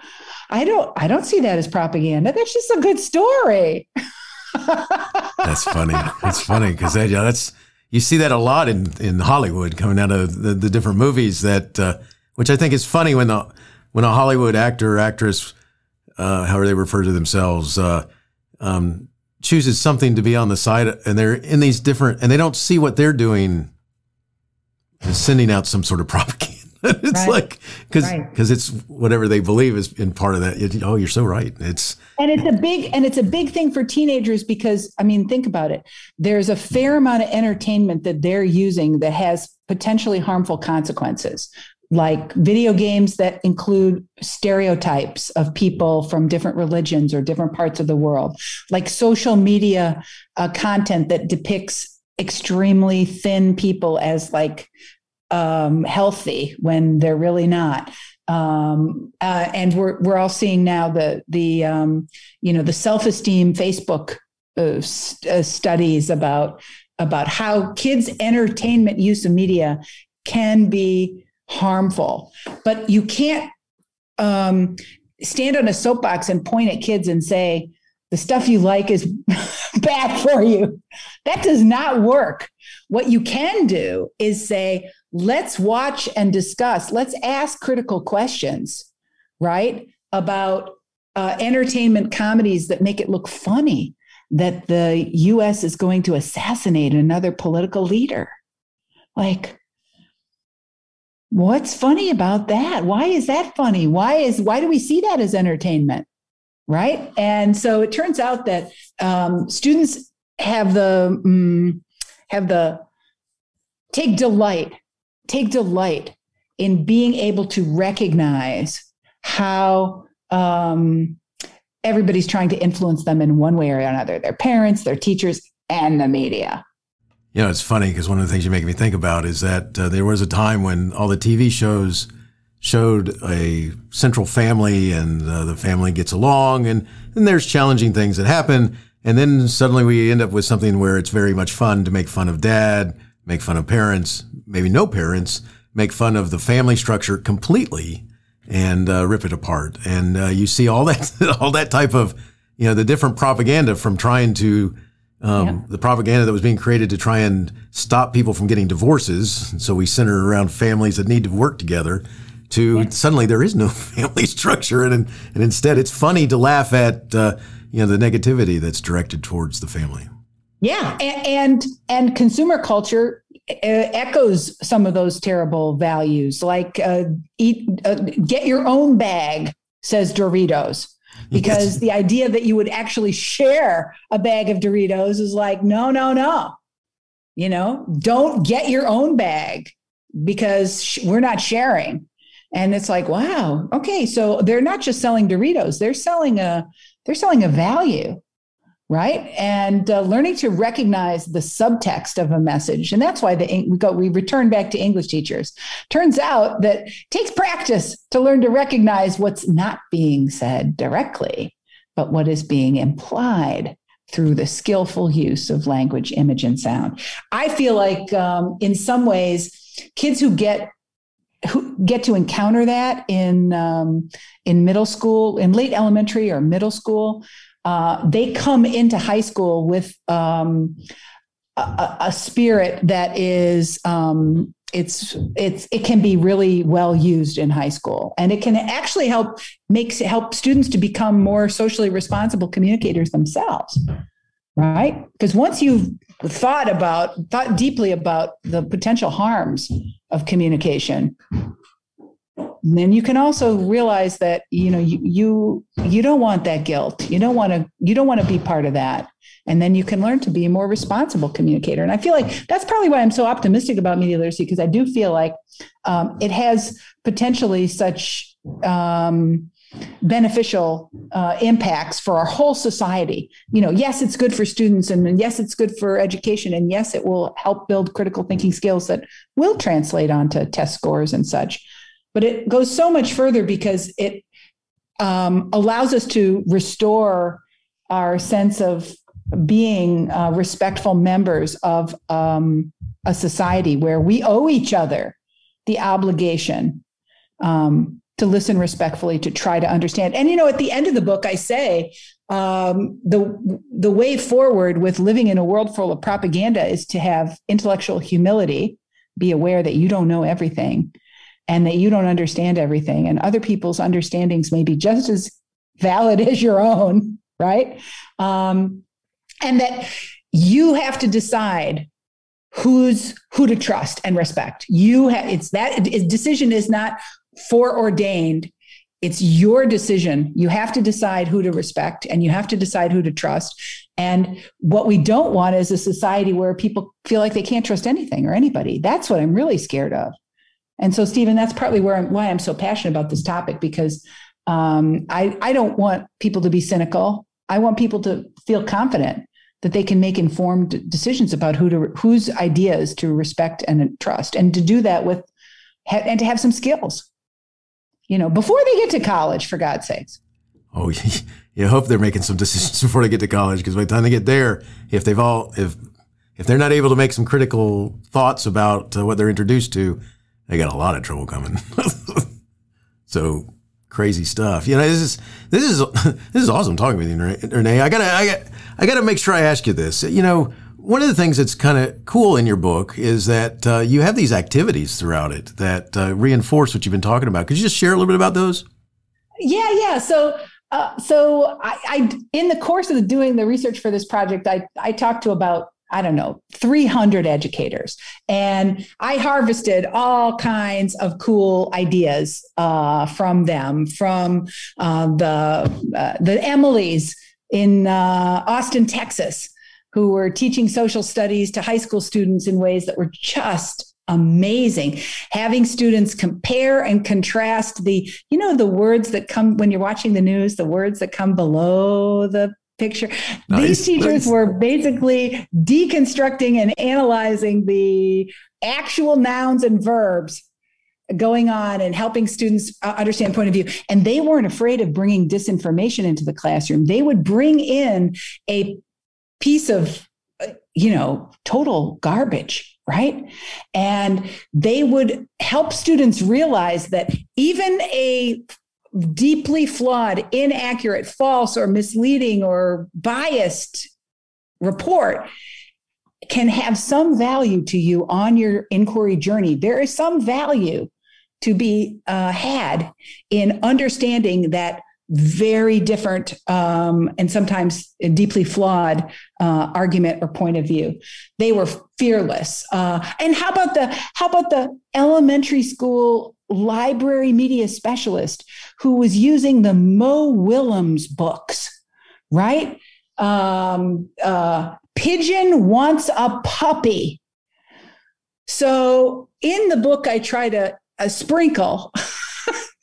i don't i don't see that as propaganda. That's just a good story. That's funny. It's funny because that, yeah, that's you see that a lot in in hollywood coming out of the, the different movies that uh, which i think is funny when the when a hollywood actor or actress uh, however they refer to themselves uh, um, chooses something to be on the side and they're in these different and they don't see what they're doing is sending out some sort of propaganda it's Right. like because Right. because it's whatever they believe is in part of that. It- oh, you're so right. It's and it's a big and it's a big thing for teenagers because i mean think about it there's a fair amount of entertainment that they're using that has potentially harmful consequences like video games that include stereotypes of people from different religions or different parts of the world like social media uh, content that depicts extremely thin people as like um, healthy when they're really not. Um, uh, and we're we're all seeing now the the um, you know the self esteem Facebook uh, st- uh, studies about about how kids' entertainment use of media can be harmful, but you can't um, stand on a soapbox and point at kids and say the stuff you like is bad for you. That does not work. What you can do is say, let's watch and discuss, let's ask critical questions, right? About uh, entertainment comedies that make it look funny that the US is going to assassinate another political leader. Like, what's funny about that? Why is that funny? Why is why do we see that as entertainment? Right. And so it turns out that um, students have the mm, have the take delight take delight in being able to recognize how um, everybody's trying to influence them in one way or another their parents their teachers and the media You know, it's funny because one of the things you make me think about is that uh, there was a time when all the TV shows showed a central family and uh, the family gets along and then there's challenging things that happen. And then suddenly we end up with something where it's very much fun to make fun of dad, make fun of parents, maybe no parents, make fun of the family structure completely and uh, rip it apart. And uh, you see all that, all that type of, you know, the different propaganda from trying to um, Yeah. the propaganda that was being created to try and stop people from getting divorces. And so we center around families that need to work together. To suddenly there is no family structure, and and instead it's funny to laugh at uh, you know the negativity that's directed towards the family. Yeah, a- and and consumer culture uh, echoes some of those terrible values, like uh, eat, uh, get your own bag, says Doritos, because the idea that you would actually share a bag of Doritos is like, no, no, no, you know, don't get your own bag because sh- we're not sharing. And it's like, wow, okay, so they're not just selling Doritos; they're selling a they're selling a value right? And uh, learning to recognize the subtext of a message. And that's why the we go we return back to english teachers. Turns out that takes practice to learn to recognize what's not being said directly but what is being implied through the skillful use of language image and sound. I feel like um, in some ways kids who get who get to encounter that in um, in middle school in late elementary or middle school uh, they come into high school with um, a- a, spirit that is um, it's it's it can be really well used in high school. And it can actually help makes help students to become more socially responsible communicators themselves right? Because once you've thought about thought deeply about the potential harms of communication then you can also realize that you know you you you don't want that guilt. You don't want to you don't want to be part of that. And then you can learn to be a more responsible communicator. And i feel like that's probably why i'm so optimistic about media literacy because i do feel like um, it has potentially such um, beneficial uh, impacts for our whole society. You know yes it's good for students and yes it's good for education and yes it will help build critical thinking skills that will translate onto test scores and such but it goes so much further because it um, allows us to restore our sense of being uh, respectful members of um, a society where we owe each other the obligation um, to listen respectfully, to try to understand. And you know, at the end of the book, I say um, the the way forward with living in a world full of propaganda is to have intellectual humility, be aware that you don't know everything, and that you don't understand everything, and other people's understandings may be just as valid as your own, right? Um, and that you have to decide who's who to trust and respect. You have it's that decision is not foreordained. It's your decision. You have to decide who to respect and you have to decide who to trust. And what we don't want is a society where people feel like they can't trust anything or anybody. That's what I'm really scared of. And so, Stephen, that's partly where I'm, why I'm so passionate about this topic because um, I, I don't want people to be cynical. I want people to feel confident that they can make informed decisions about who to whose ideas to respect and trust, and to do that with and to have some skills. You know, before they get to college, for God's sakes. Oh, you hope they're making some decisions before they get to college, because by the time they get there, if they've all if if they're not able to make some critical thoughts about uh, what they're introduced to, they got a lot of trouble coming. so crazy stuff. You know, this is this is this is awesome talking with you, Renee. I gotta I gotta, I gotta make sure I ask you this. You know, one of the things that's kind of cool in your book is that uh, you have these activities throughout it that uh, reinforce what you've been talking about. Could you just share a little bit about those? Yeah, yeah. So uh, so I, I, in the course of doing the research for this project, I, I talked to about I don't know, 300 educators. And I harvested all kinds of cool ideas uh, from them, from uh, the, uh, the Emilys in uh, Austin, Texas, who were teaching social studies to high school students in ways that were just amazing having students compare and contrast the you know the words that come when you're watching the news the words that come below the picture. Nice, These teachers nice. were basically deconstructing and analyzing the actual nouns and verbs going on and helping students uh, understand point of view and they weren't afraid of bringing disinformation into the classroom they would bring in a piece of uh, you know total garbage right and they would help students realize that even a deeply flawed, inaccurate, false, or misleading or biased report can have some value to you on your inquiry journey. There is some value to be uh, had in understanding that very different um, and sometimes deeply flawed uh, argument or point of view. They were fearless. Uh, and how about the how about the elementary school library media specialist who was using the Mo Willems books, right? Um, uh, Pigeon wants a puppy. So in the book, I try to uh, sprinkle.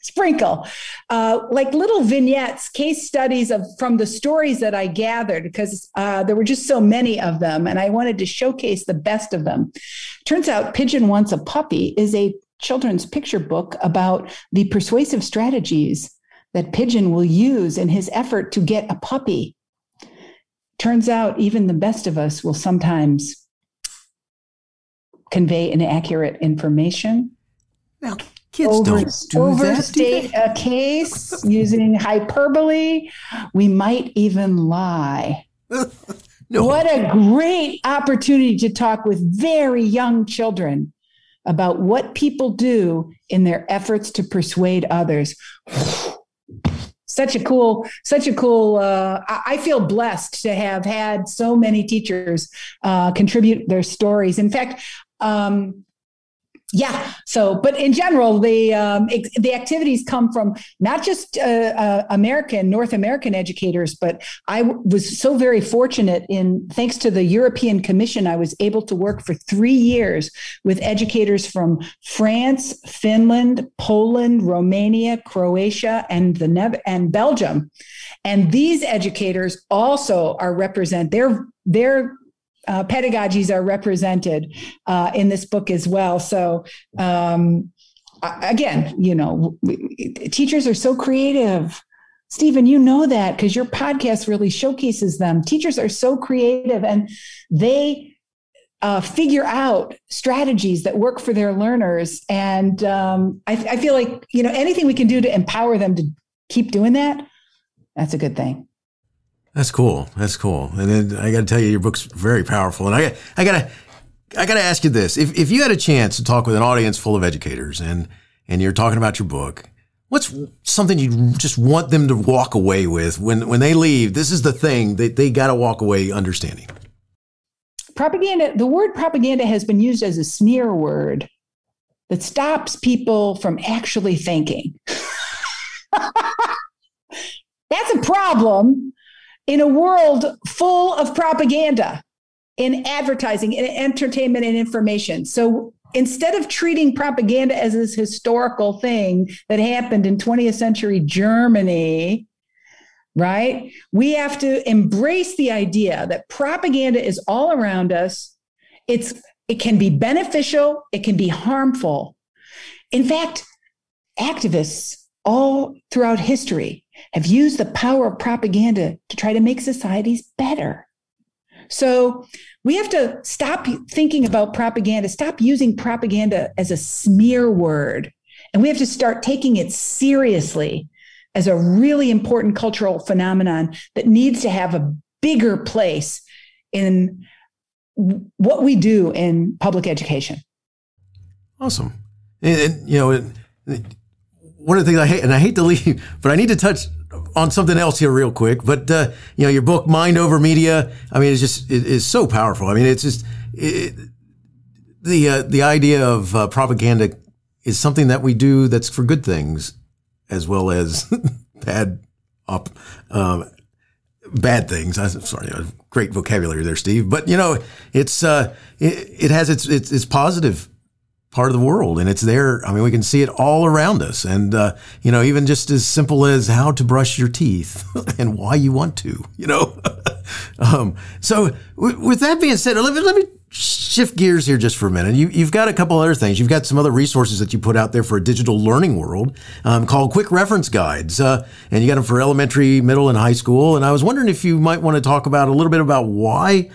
sprinkle uh, like little vignettes case studies of from the stories that i gathered because uh, there were just so many of them and i wanted to showcase the best of them turns out pigeon wants a puppy is a children's picture book about the persuasive strategies that Pigeon will use in his effort to get a puppy. Turns out, even the best of us will sometimes convey inaccurate information. Well, kids Over, don't do overstate that, do a case using hyperbole. We might even lie. no. What a great opportunity to talk with very young children about what people do in their efforts to persuade others. such a cool, such a cool. Uh, I feel blessed to have had so many teachers uh, contribute their stories. In fact, um, yeah. So, but in general, the um, the activities come from not just uh, uh, American, North American educators, but I w- was so very fortunate in thanks to the European Commission, I was able to work for three years with educators from France, Finland, Poland, Romania, Croatia, and the ne- and Belgium, and these educators also are represent. They're they're uh, pedagogies are represented uh, in this book as well. So, um, again, you know, teachers are so creative. Stephen, you know that because your podcast really showcases them. Teachers are so creative and they uh, figure out strategies that work for their learners. And um, I, I feel like, you know, anything we can do to empower them to keep doing that, that's a good thing. That's cool. That's cool. And then I got to tell you, your book's very powerful. And I, I got to, I got to ask you this: if if you had a chance to talk with an audience full of educators, and and you're talking about your book, what's something you just want them to walk away with when when they leave? This is the thing that they got to walk away understanding. propaganda, the word propaganda has been used as a sneer word that stops people from actually thinking. That's a problem in a world full of propaganda in advertising, in entertainment, and information. So instead of treating propaganda as this historical thing that happened in 20th century Germany, right? We have to embrace the idea that propaganda is all around us. It's it can be beneficial, it can be harmful. In fact, activists all throughout history have used the power of propaganda to try to make societies better. So we have to stop thinking about propaganda, stop using propaganda as a smear word, and we have to start taking it seriously as a really important cultural phenomenon that needs to have a bigger place in what we do in public education. Awesome. And, and you know, one of the things I hate, and I hate to leave, but I need to touch on something else here real quick. But uh, you know, your book "Mind Over Media," I mean, it's just it is so powerful. I mean, it's just it, the uh, the idea of uh, propaganda is something that we do that's for good things as well as bad up um, bad things. I'm sorry, great vocabulary there, Steve. But you know, it's uh, it, it has its, its its positive part of the world and it's there. I mean we can see it all around us. And uh, you know even just as simple as how to brush your teeth and why you want to you know? Um, so w- with that being said let me, let me shift gears here just for a minute. You, have got a couple other things. You've got some other resources that you put out there for a digital learning world um, called quick reference guides uh, and you got them for elementary middle and high school. And i was wondering if you might want to talk about a little bit about why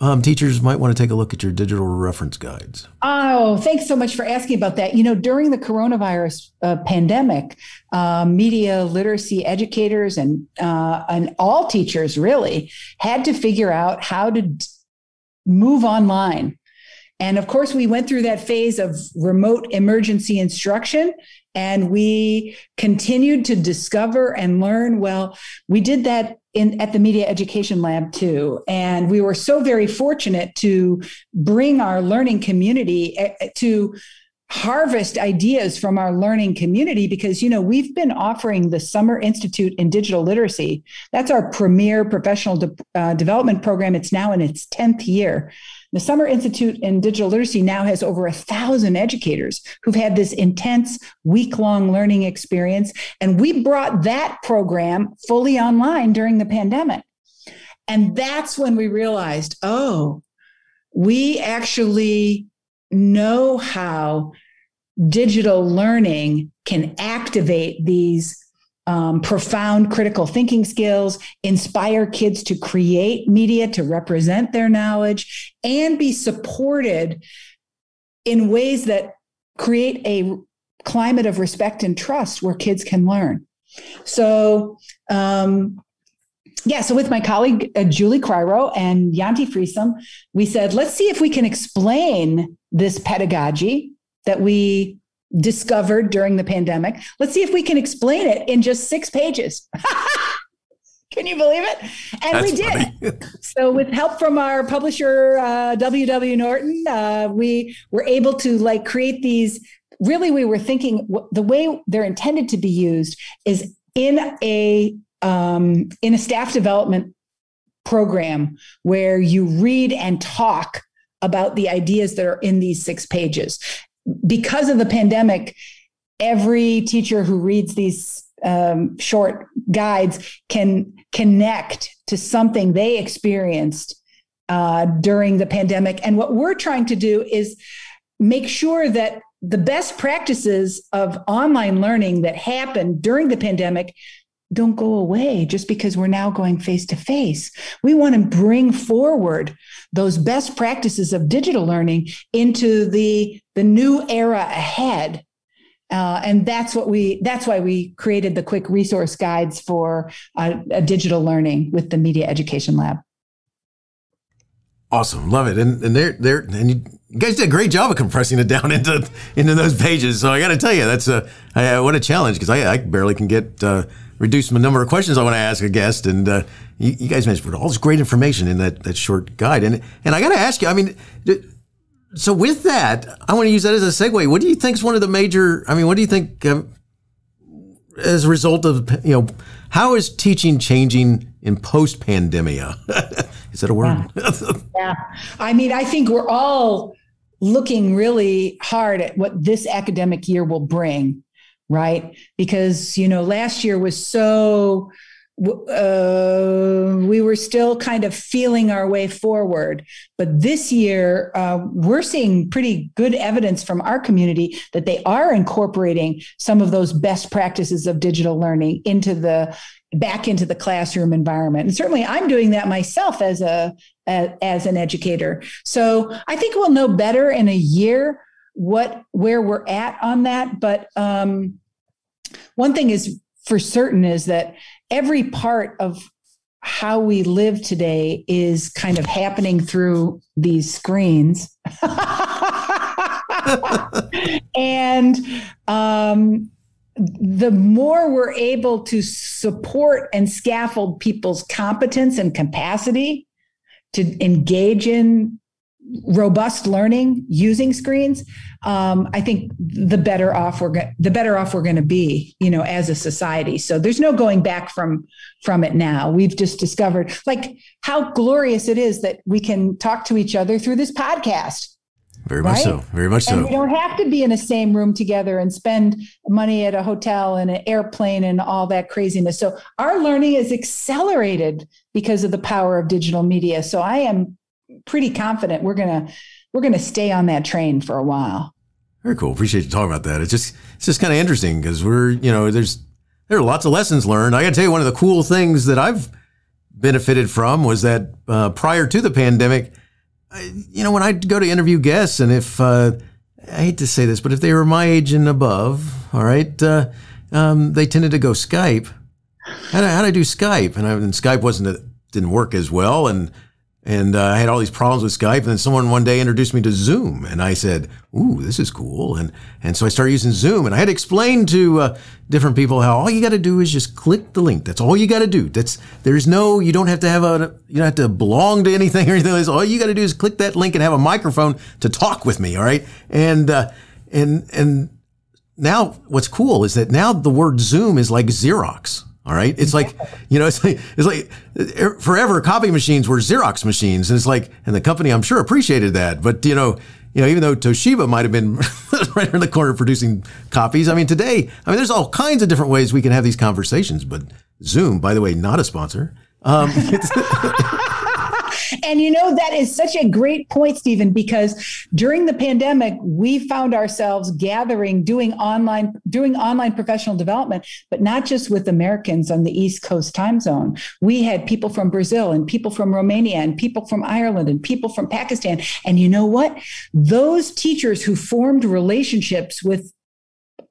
um, teachers might want to take a look at your digital reference guides. Oh, thanks so much for asking about that. You know, during the coronavirus uh, pandemic, uh, media literacy educators and uh, and all teachers really had to figure out how to d- move online. And of course, we went through that phase of remote emergency instruction and we continued to discover and learn. Well, we did that in at the media education lab too. And we were so very fortunate to bring our learning community eh, eh, to harvest ideas from our learning community because you know we've been offering the summer institute in digital literacy that's our premier professional de- uh, development program it's now in its 10th year the Summer Institute in Digital Literacy now has over a thousand educators who've had this intense week long learning experience. And we brought that program fully online during the pandemic. And that's when we realized oh, we actually know how digital learning can activate these um, profound critical thinking skills, inspire kids to create media to represent their knowledge, and be supported in ways that create a climate of respect and trust where kids can learn. So, um, yeah, so with my colleague uh, Julie Coiro and Yonty Friesem, we said, let's see if we can explain this pedagogy that we discovered during the pandemic. Let's see if we can explain it in just six pages. Can you believe it? And That's we did. so, with help from our publisher, uh, WW Norton, uh, we were able to like create these. Really, we were thinking the way they're intended to be used is in a um, in a staff development program where you read and talk about the ideas that are in these six pages because of the pandemic, every teacher who reads these um, short guides can connect to something they experienced uh, during the pandemic. And what we're trying to do is make sure that the best practices of online learning that happened during the pandemic don't go away just because we're now going face to face. We want to bring forward those best practices of digital learning into the, the new era ahead. Uh, and that's what we that's why we created the quick resource guides for uh, digital learning with the media education lab awesome love it and and they're they're and you, guys did a great job of compressing it down into into those pages so i got to tell you that's a I, what a challenge because I, I barely can get uh, reduce the number of questions I want to ask a guest. And uh, you, you, guys mentioned all this great information in that, that short guide. And and I got to ask you, I mean, so with that, I want to use that as a segue. What do you think is one of the major? I mean, what do you think um, as a result of you know how is teaching changing in post pandemia? is that a word? Yeah. yeah, I mean, I think we're all looking really hard at what this academic year will bring, right? Because you know, last year was so uh, we were still kind of feeling our way forward. But this year, uh, we're seeing pretty good evidence from our community that they are incorporating some of those best practices of digital learning into the back into the classroom environment. And certainly, I'm doing that myself as a as, as an educator. So I think we'll know better in a year what where we're at on that. But um, one thing is for certain is that every part of how we live today is kind of happening through these screens. and um, the more we're able to support and scaffold people's competence and capacity to engage in robust learning using screens, um, I think the better off we're go- the better off we're going to be, you know, as a society. So there's no going back from from it now. We've just discovered like how glorious it is that we can talk to each other through this podcast. Very right? much so. Very much so. And we don't have to be in the same room together and spend money at a hotel and an airplane and all that craziness. So our learning is accelerated because of the power of digital media. So I am pretty confident we're gonna we're gonna stay on that train for a while. Very cool. Appreciate you talking about that. It's just it's just kind of interesting because we're you know there's there are lots of lessons learned. I got to tell you one of the cool things that I've benefited from was that uh, prior to the pandemic, I, you know when I go to interview guests and if uh, I hate to say this, but if they were my age and above, all right, uh, um, they tended to go Skype. How do, how do I do Skype? And, I, and Skype wasn't didn't work as well, and and uh, I had all these problems with Skype. And then someone one day introduced me to Zoom, and I said, "Ooh, this is cool." And and so I started using Zoom, and I had to explain to uh, different people how all you got to do is just click the link. That's all you got to do. That's there's no you don't have to have a you don't have to belong to anything or anything. Like all you got to do is click that link and have a microphone to talk with me. All right, and uh, and and now what's cool is that now the word Zoom is like Xerox. All right. It's like, you know, it's like, it's like forever copy machines were Xerox machines. And it's like, and the company I'm sure appreciated that. But, you know, you know, even though Toshiba might have been right in the corner producing copies, I mean, today, I mean, there's all kinds of different ways we can have these conversations. But Zoom, by the way, not a sponsor. Um, and you know, that is such a great point, Stephen, because during the pandemic, we found ourselves gathering, doing online, doing online professional development, but not just with Americans on the East Coast time zone. We had people from Brazil and people from Romania and people from Ireland and people from Pakistan. And you know what? Those teachers who formed relationships with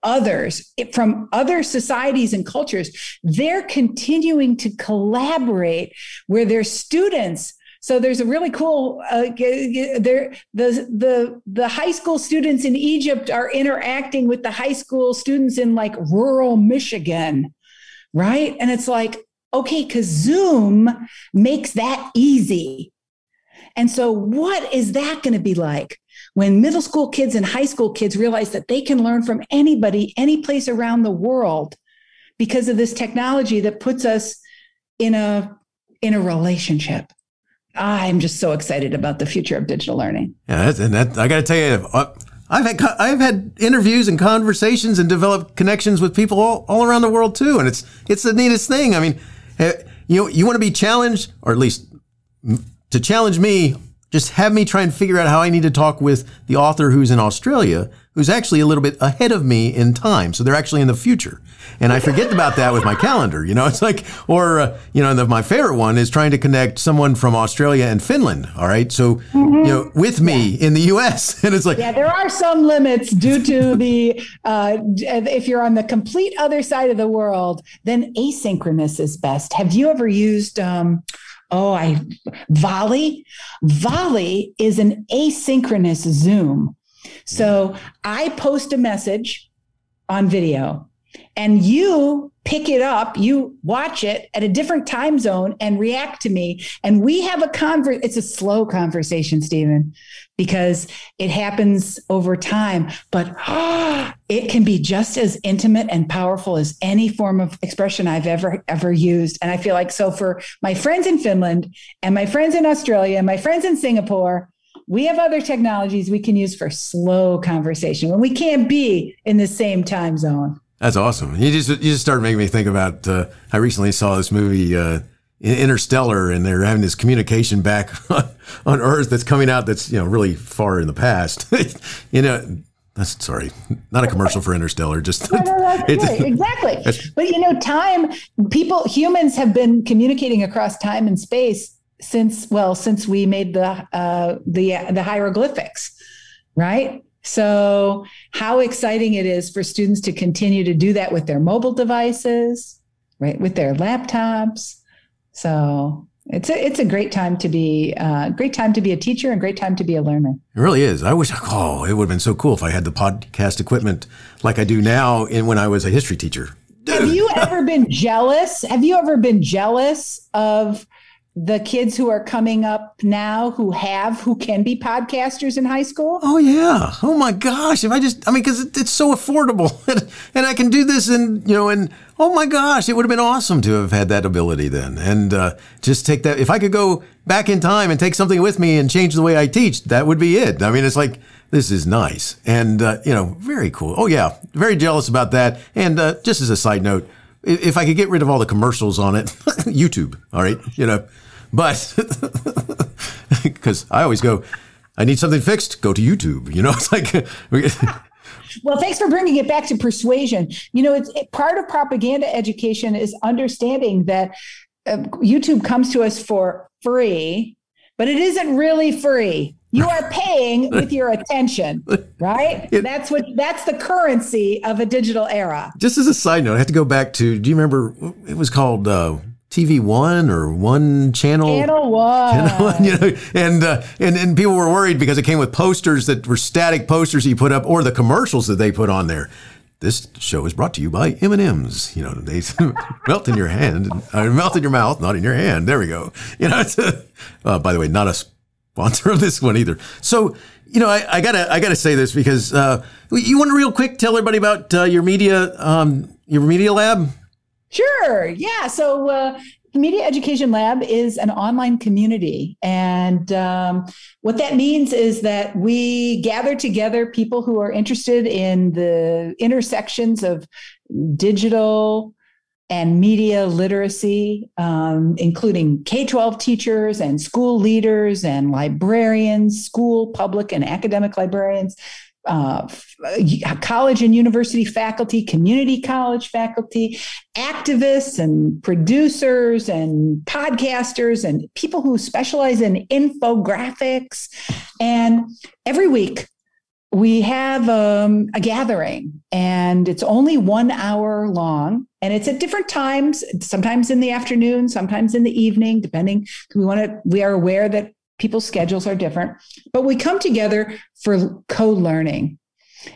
others from other societies and cultures, they're continuing to collaborate where their students so there's a really cool uh, there the the the high school students in Egypt are interacting with the high school students in like rural Michigan, right? And it's like okay, because Zoom makes that easy. And so, what is that going to be like when middle school kids and high school kids realize that they can learn from anybody, any place around the world because of this technology that puts us in a in a relationship? I'm just so excited about the future of digital learning. Yeah, and that I got to tell you, uh, I've had I've had interviews and conversations and developed connections with people all, all around the world too, and it's it's the neatest thing. I mean, eh, you you want to be challenged, or at least to challenge me, just have me try and figure out how I need to talk with the author who's in Australia who's actually a little bit ahead of me in time. So they're actually in the future. And I forget about that with my calendar. You know, it's like, or, uh, you know, the, my favorite one is trying to connect someone from Australia and Finland. All right. So, mm-hmm. you know, with me yeah. in the US. And it's like, yeah, there are some limits due to the, uh, if you're on the complete other side of the world, then asynchronous is best. Have you ever used, um, oh, I, Volley? Volley is an asynchronous Zoom. So I post a message on video and you pick it up, you watch it at a different time zone and react to me. And we have a convert. It's a slow conversation, Stephen, because it happens over time, but oh, it can be just as intimate and powerful as any form of expression I've ever, ever used. And I feel like so for my friends in Finland and my friends in Australia, and my friends in Singapore, we have other technologies we can use for slow conversation when we can't be in the same time zone. That's awesome. You just you just started making me think about. Uh, I recently saw this movie uh, Interstellar, and they're having this communication back on, Earth that's coming out that's you know really far in the past. you know, that's sorry, not a commercial for Interstellar. Just no, no, right, exactly. But you know, time people humans have been communicating across time and space since well since we made the uh, the the hieroglyphics, right? So, how exciting it is for students to continue to do that with their mobile devices, right? With their laptops. So, it's a it's a great time to be uh, great time to be a teacher and great time to be a learner. It really is. I wish oh it would have been so cool if I had the podcast equipment like I do now in when I was a history teacher. Have you ever been jealous? Have you ever been jealous of the kids who are coming up now who have who can be podcasters in high school? Oh yeah. Oh my gosh. If i just i mean because it's so affordable. And i can do this and you know and oh my gosh it would have been awesome to have had that ability then. And uh, just take that if i could go back in time and take something with me and change the way i teach that would be it. I mean it's like this is nice. And uh, you know very cool. Oh yeah. Very jealous about that. And uh, just as a side note if I could get rid of all the commercials on it, YouTube, all right, you know, but because I always go, I need something fixed, go to YouTube. You know, it's like. well, thanks for bringing it back to persuasion. You know, it's it, part of propaganda education is understanding that uh, YouTube comes to us for free, but it isn't really free. You are paying with your attention, right? It, that's what that's the currency of a digital era. Just as a side note, I have to go back to. Do you remember? It was called. Uh, TV One or One Channel. Channel One. Channel One you know, and, uh, and and people were worried because it came with posters that were static posters you put up, or the commercials that they put on there. This show is brought to you by M and M's. You know, they melt in your hand, uh, melt in your mouth, not in your hand. There we go. You know, it's a, uh, by the way, not a sponsor of this one either. So, you know, I, I gotta I gotta say this because uh, you want to real quick tell everybody about uh, your media um, your media lab. Sure. Yeah. So, uh, Media Education Lab is an online community. And um, what that means is that we gather together people who are interested in the intersections of digital and media literacy, um, including K 12 teachers and school leaders and librarians, school, public, and academic librarians, uh, college and university faculty, community college faculty, activists and producers and podcasters and people who specialize in infographics. And every week we have um, a gathering and it's only one hour long and it's at different times sometimes in the afternoon sometimes in the evening depending we want to we are aware that people's schedules are different, but we come together for co learning.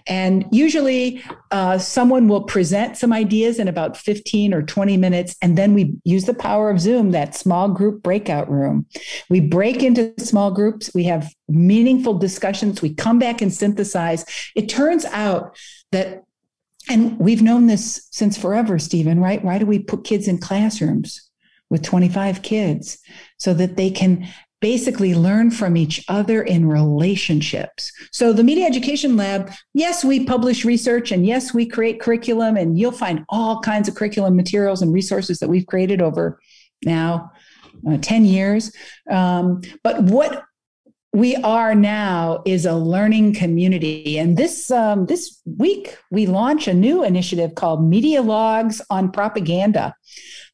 And usually, uh, someone will present some ideas in about 15 or 20 minutes. And then we use the power of Zoom, that small group breakout room. We break into small groups, we have meaningful discussions, we come back and synthesize. It turns out that, and we've known this since forever, Stephen, right? Why do we put kids in classrooms? with 25 kids so that they can basically learn from each other in relationships. So, the Media Education Lab, yes, we publish research and yes, we create curriculum, and you'll find all kinds of curriculum materials and resources that we've created over now uh, 10 years. Um, but what we are now is a learning community and this um, this week we launch a new initiative called media logs on propaganda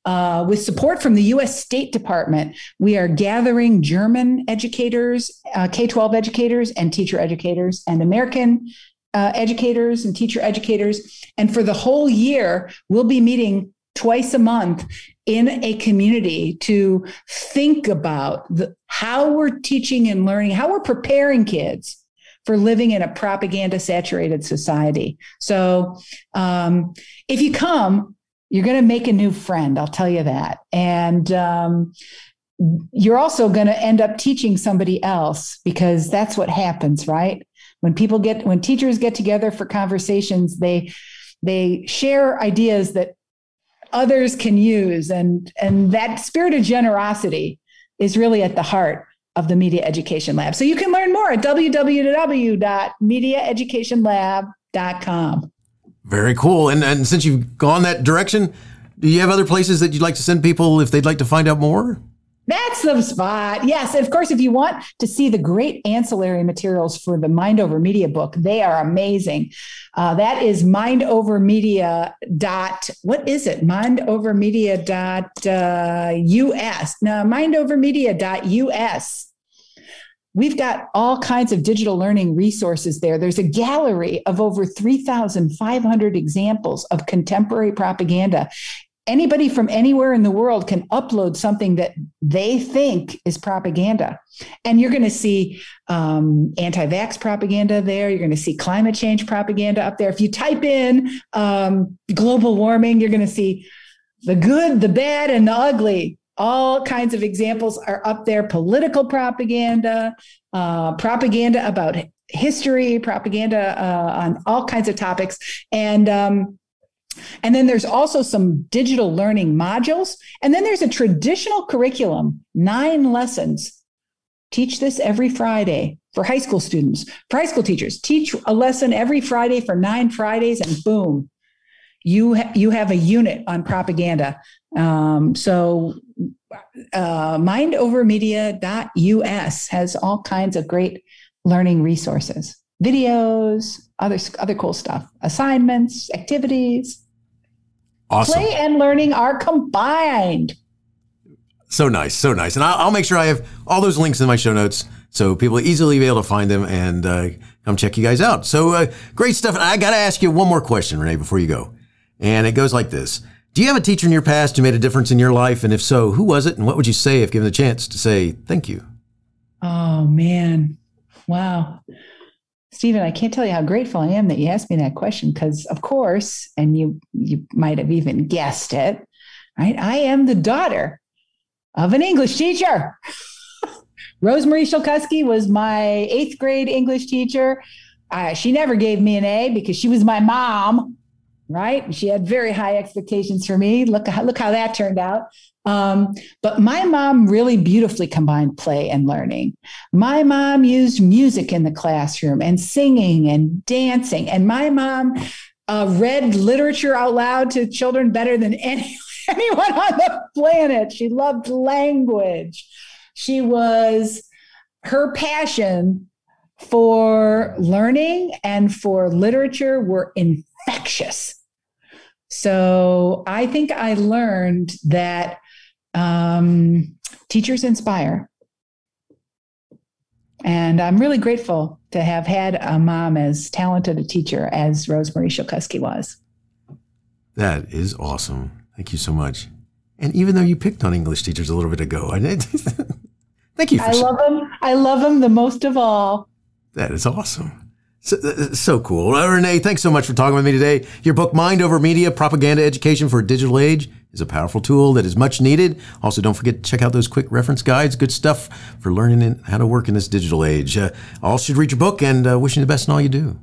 uh, with support from the US State Department, we are gathering German educators, uh, K 12 educators, and teacher educators, and American uh, educators and teacher educators. And for the whole year, we'll be meeting twice a month in a community to think about the, how we're teaching and learning, how we're preparing kids for living in a propaganda saturated society. So um, if you come, you're going to make a new friend. I'll tell you that. And um, you're also going to end up teaching somebody else because that's what happens, right? When people get, when teachers get together for conversations, they, they share ideas that others can use and and that spirit of generosity is really at the heart of the media education lab so you can learn more at www.mediaeducationlab.com very cool and and since you've gone that direction do you have other places that you'd like to send people if they'd like to find out more that's the spot. Yes. Of course, if you want to see the great ancillary materials for the Mind Over Media book, they are amazing. Uh, that is mindovermedia dot, what is it? Mindovermedia dot uh, US. No, mindovermedia dot US. We've got all kinds of digital learning resources there. There's a gallery of over 3,500 examples of contemporary propaganda anybody from anywhere in the world can upload something that they think is propaganda. And you're going to see um, anti vax propaganda there. You're going to see climate change propaganda up there. If you type in um, global warming, you're going to see the good, the bad, and the ugly. All kinds of examples are up there political propaganda, uh, propaganda about history, propaganda uh, on all kinds of topics. And um, and then there's also some digital learning modules. And then there's a traditional curriculum, nine lessons. Teach this every Friday for high school students, for high school teachers. Teach a lesson every Friday for nine Fridays, and boom, you ha- you have a unit on propaganda. Um, so, uh, mindovermedia.us has all kinds of great learning resources, videos, other other cool stuff, assignments, activities. Awesome. Play and learning are combined. So nice, so nice. And I'll, I'll, make sure I have all those links in my show notes so people easily be able to find them and uh, come check you guys out. So uh, great stuff. And I got to ask you one more question, Renee, before you go. And it goes like this Do you have a teacher in your past who made a difference in your life? And if so, who was it? And what would you say if given the chance to say thank you? Oh, man. Wow. Stephen, I can't tell you how grateful I am that you asked me that question because, of course, and you you might have even guessed it, right? I am the daughter of an English teacher. Rosemary Shilkuski was my eighth grade English teacher. Uh, she never gave me an A because she was my mom, right? She had very high expectations for me. Look, look how that turned out. Um, but my mom really beautifully combined play and learning. My mom used music in the classroom and singing and dancing. And my mom uh, read literature out loud to children better than any, anyone on the planet. She loved language. She was, her passion for learning and for literature were infectious. So I think I learned that um, teachers inspire. And I'm really grateful to have had a mom as talented a teacher as Rosemary Shilkuski was. That is awesome. Thank you so much. And even though you picked on English teachers a little bit ago, I did. Thank you. I love them. I love them the most of all. That is awesome. So, uh, so cool. Uh, Renee, thanks so much for talking with me today. Your book, Mind Over Media Propaganda Education for a Digital Age, is a powerful tool that is much needed. Also, don't forget to check out those quick reference guides. Good stuff for learning how to work in this digital age. Uh, all should read your book and uh, wishing you the best in all you do.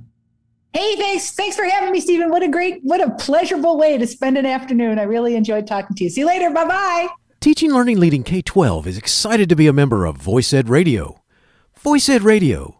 Hey, thanks. Thanks for having me, Stephen. What a great, what a pleasurable way to spend an afternoon. I really enjoyed talking to you. See you later. Bye bye. Teaching Learning Leading K 12 is excited to be a member of Voice Ed Radio. Voice Ed Radio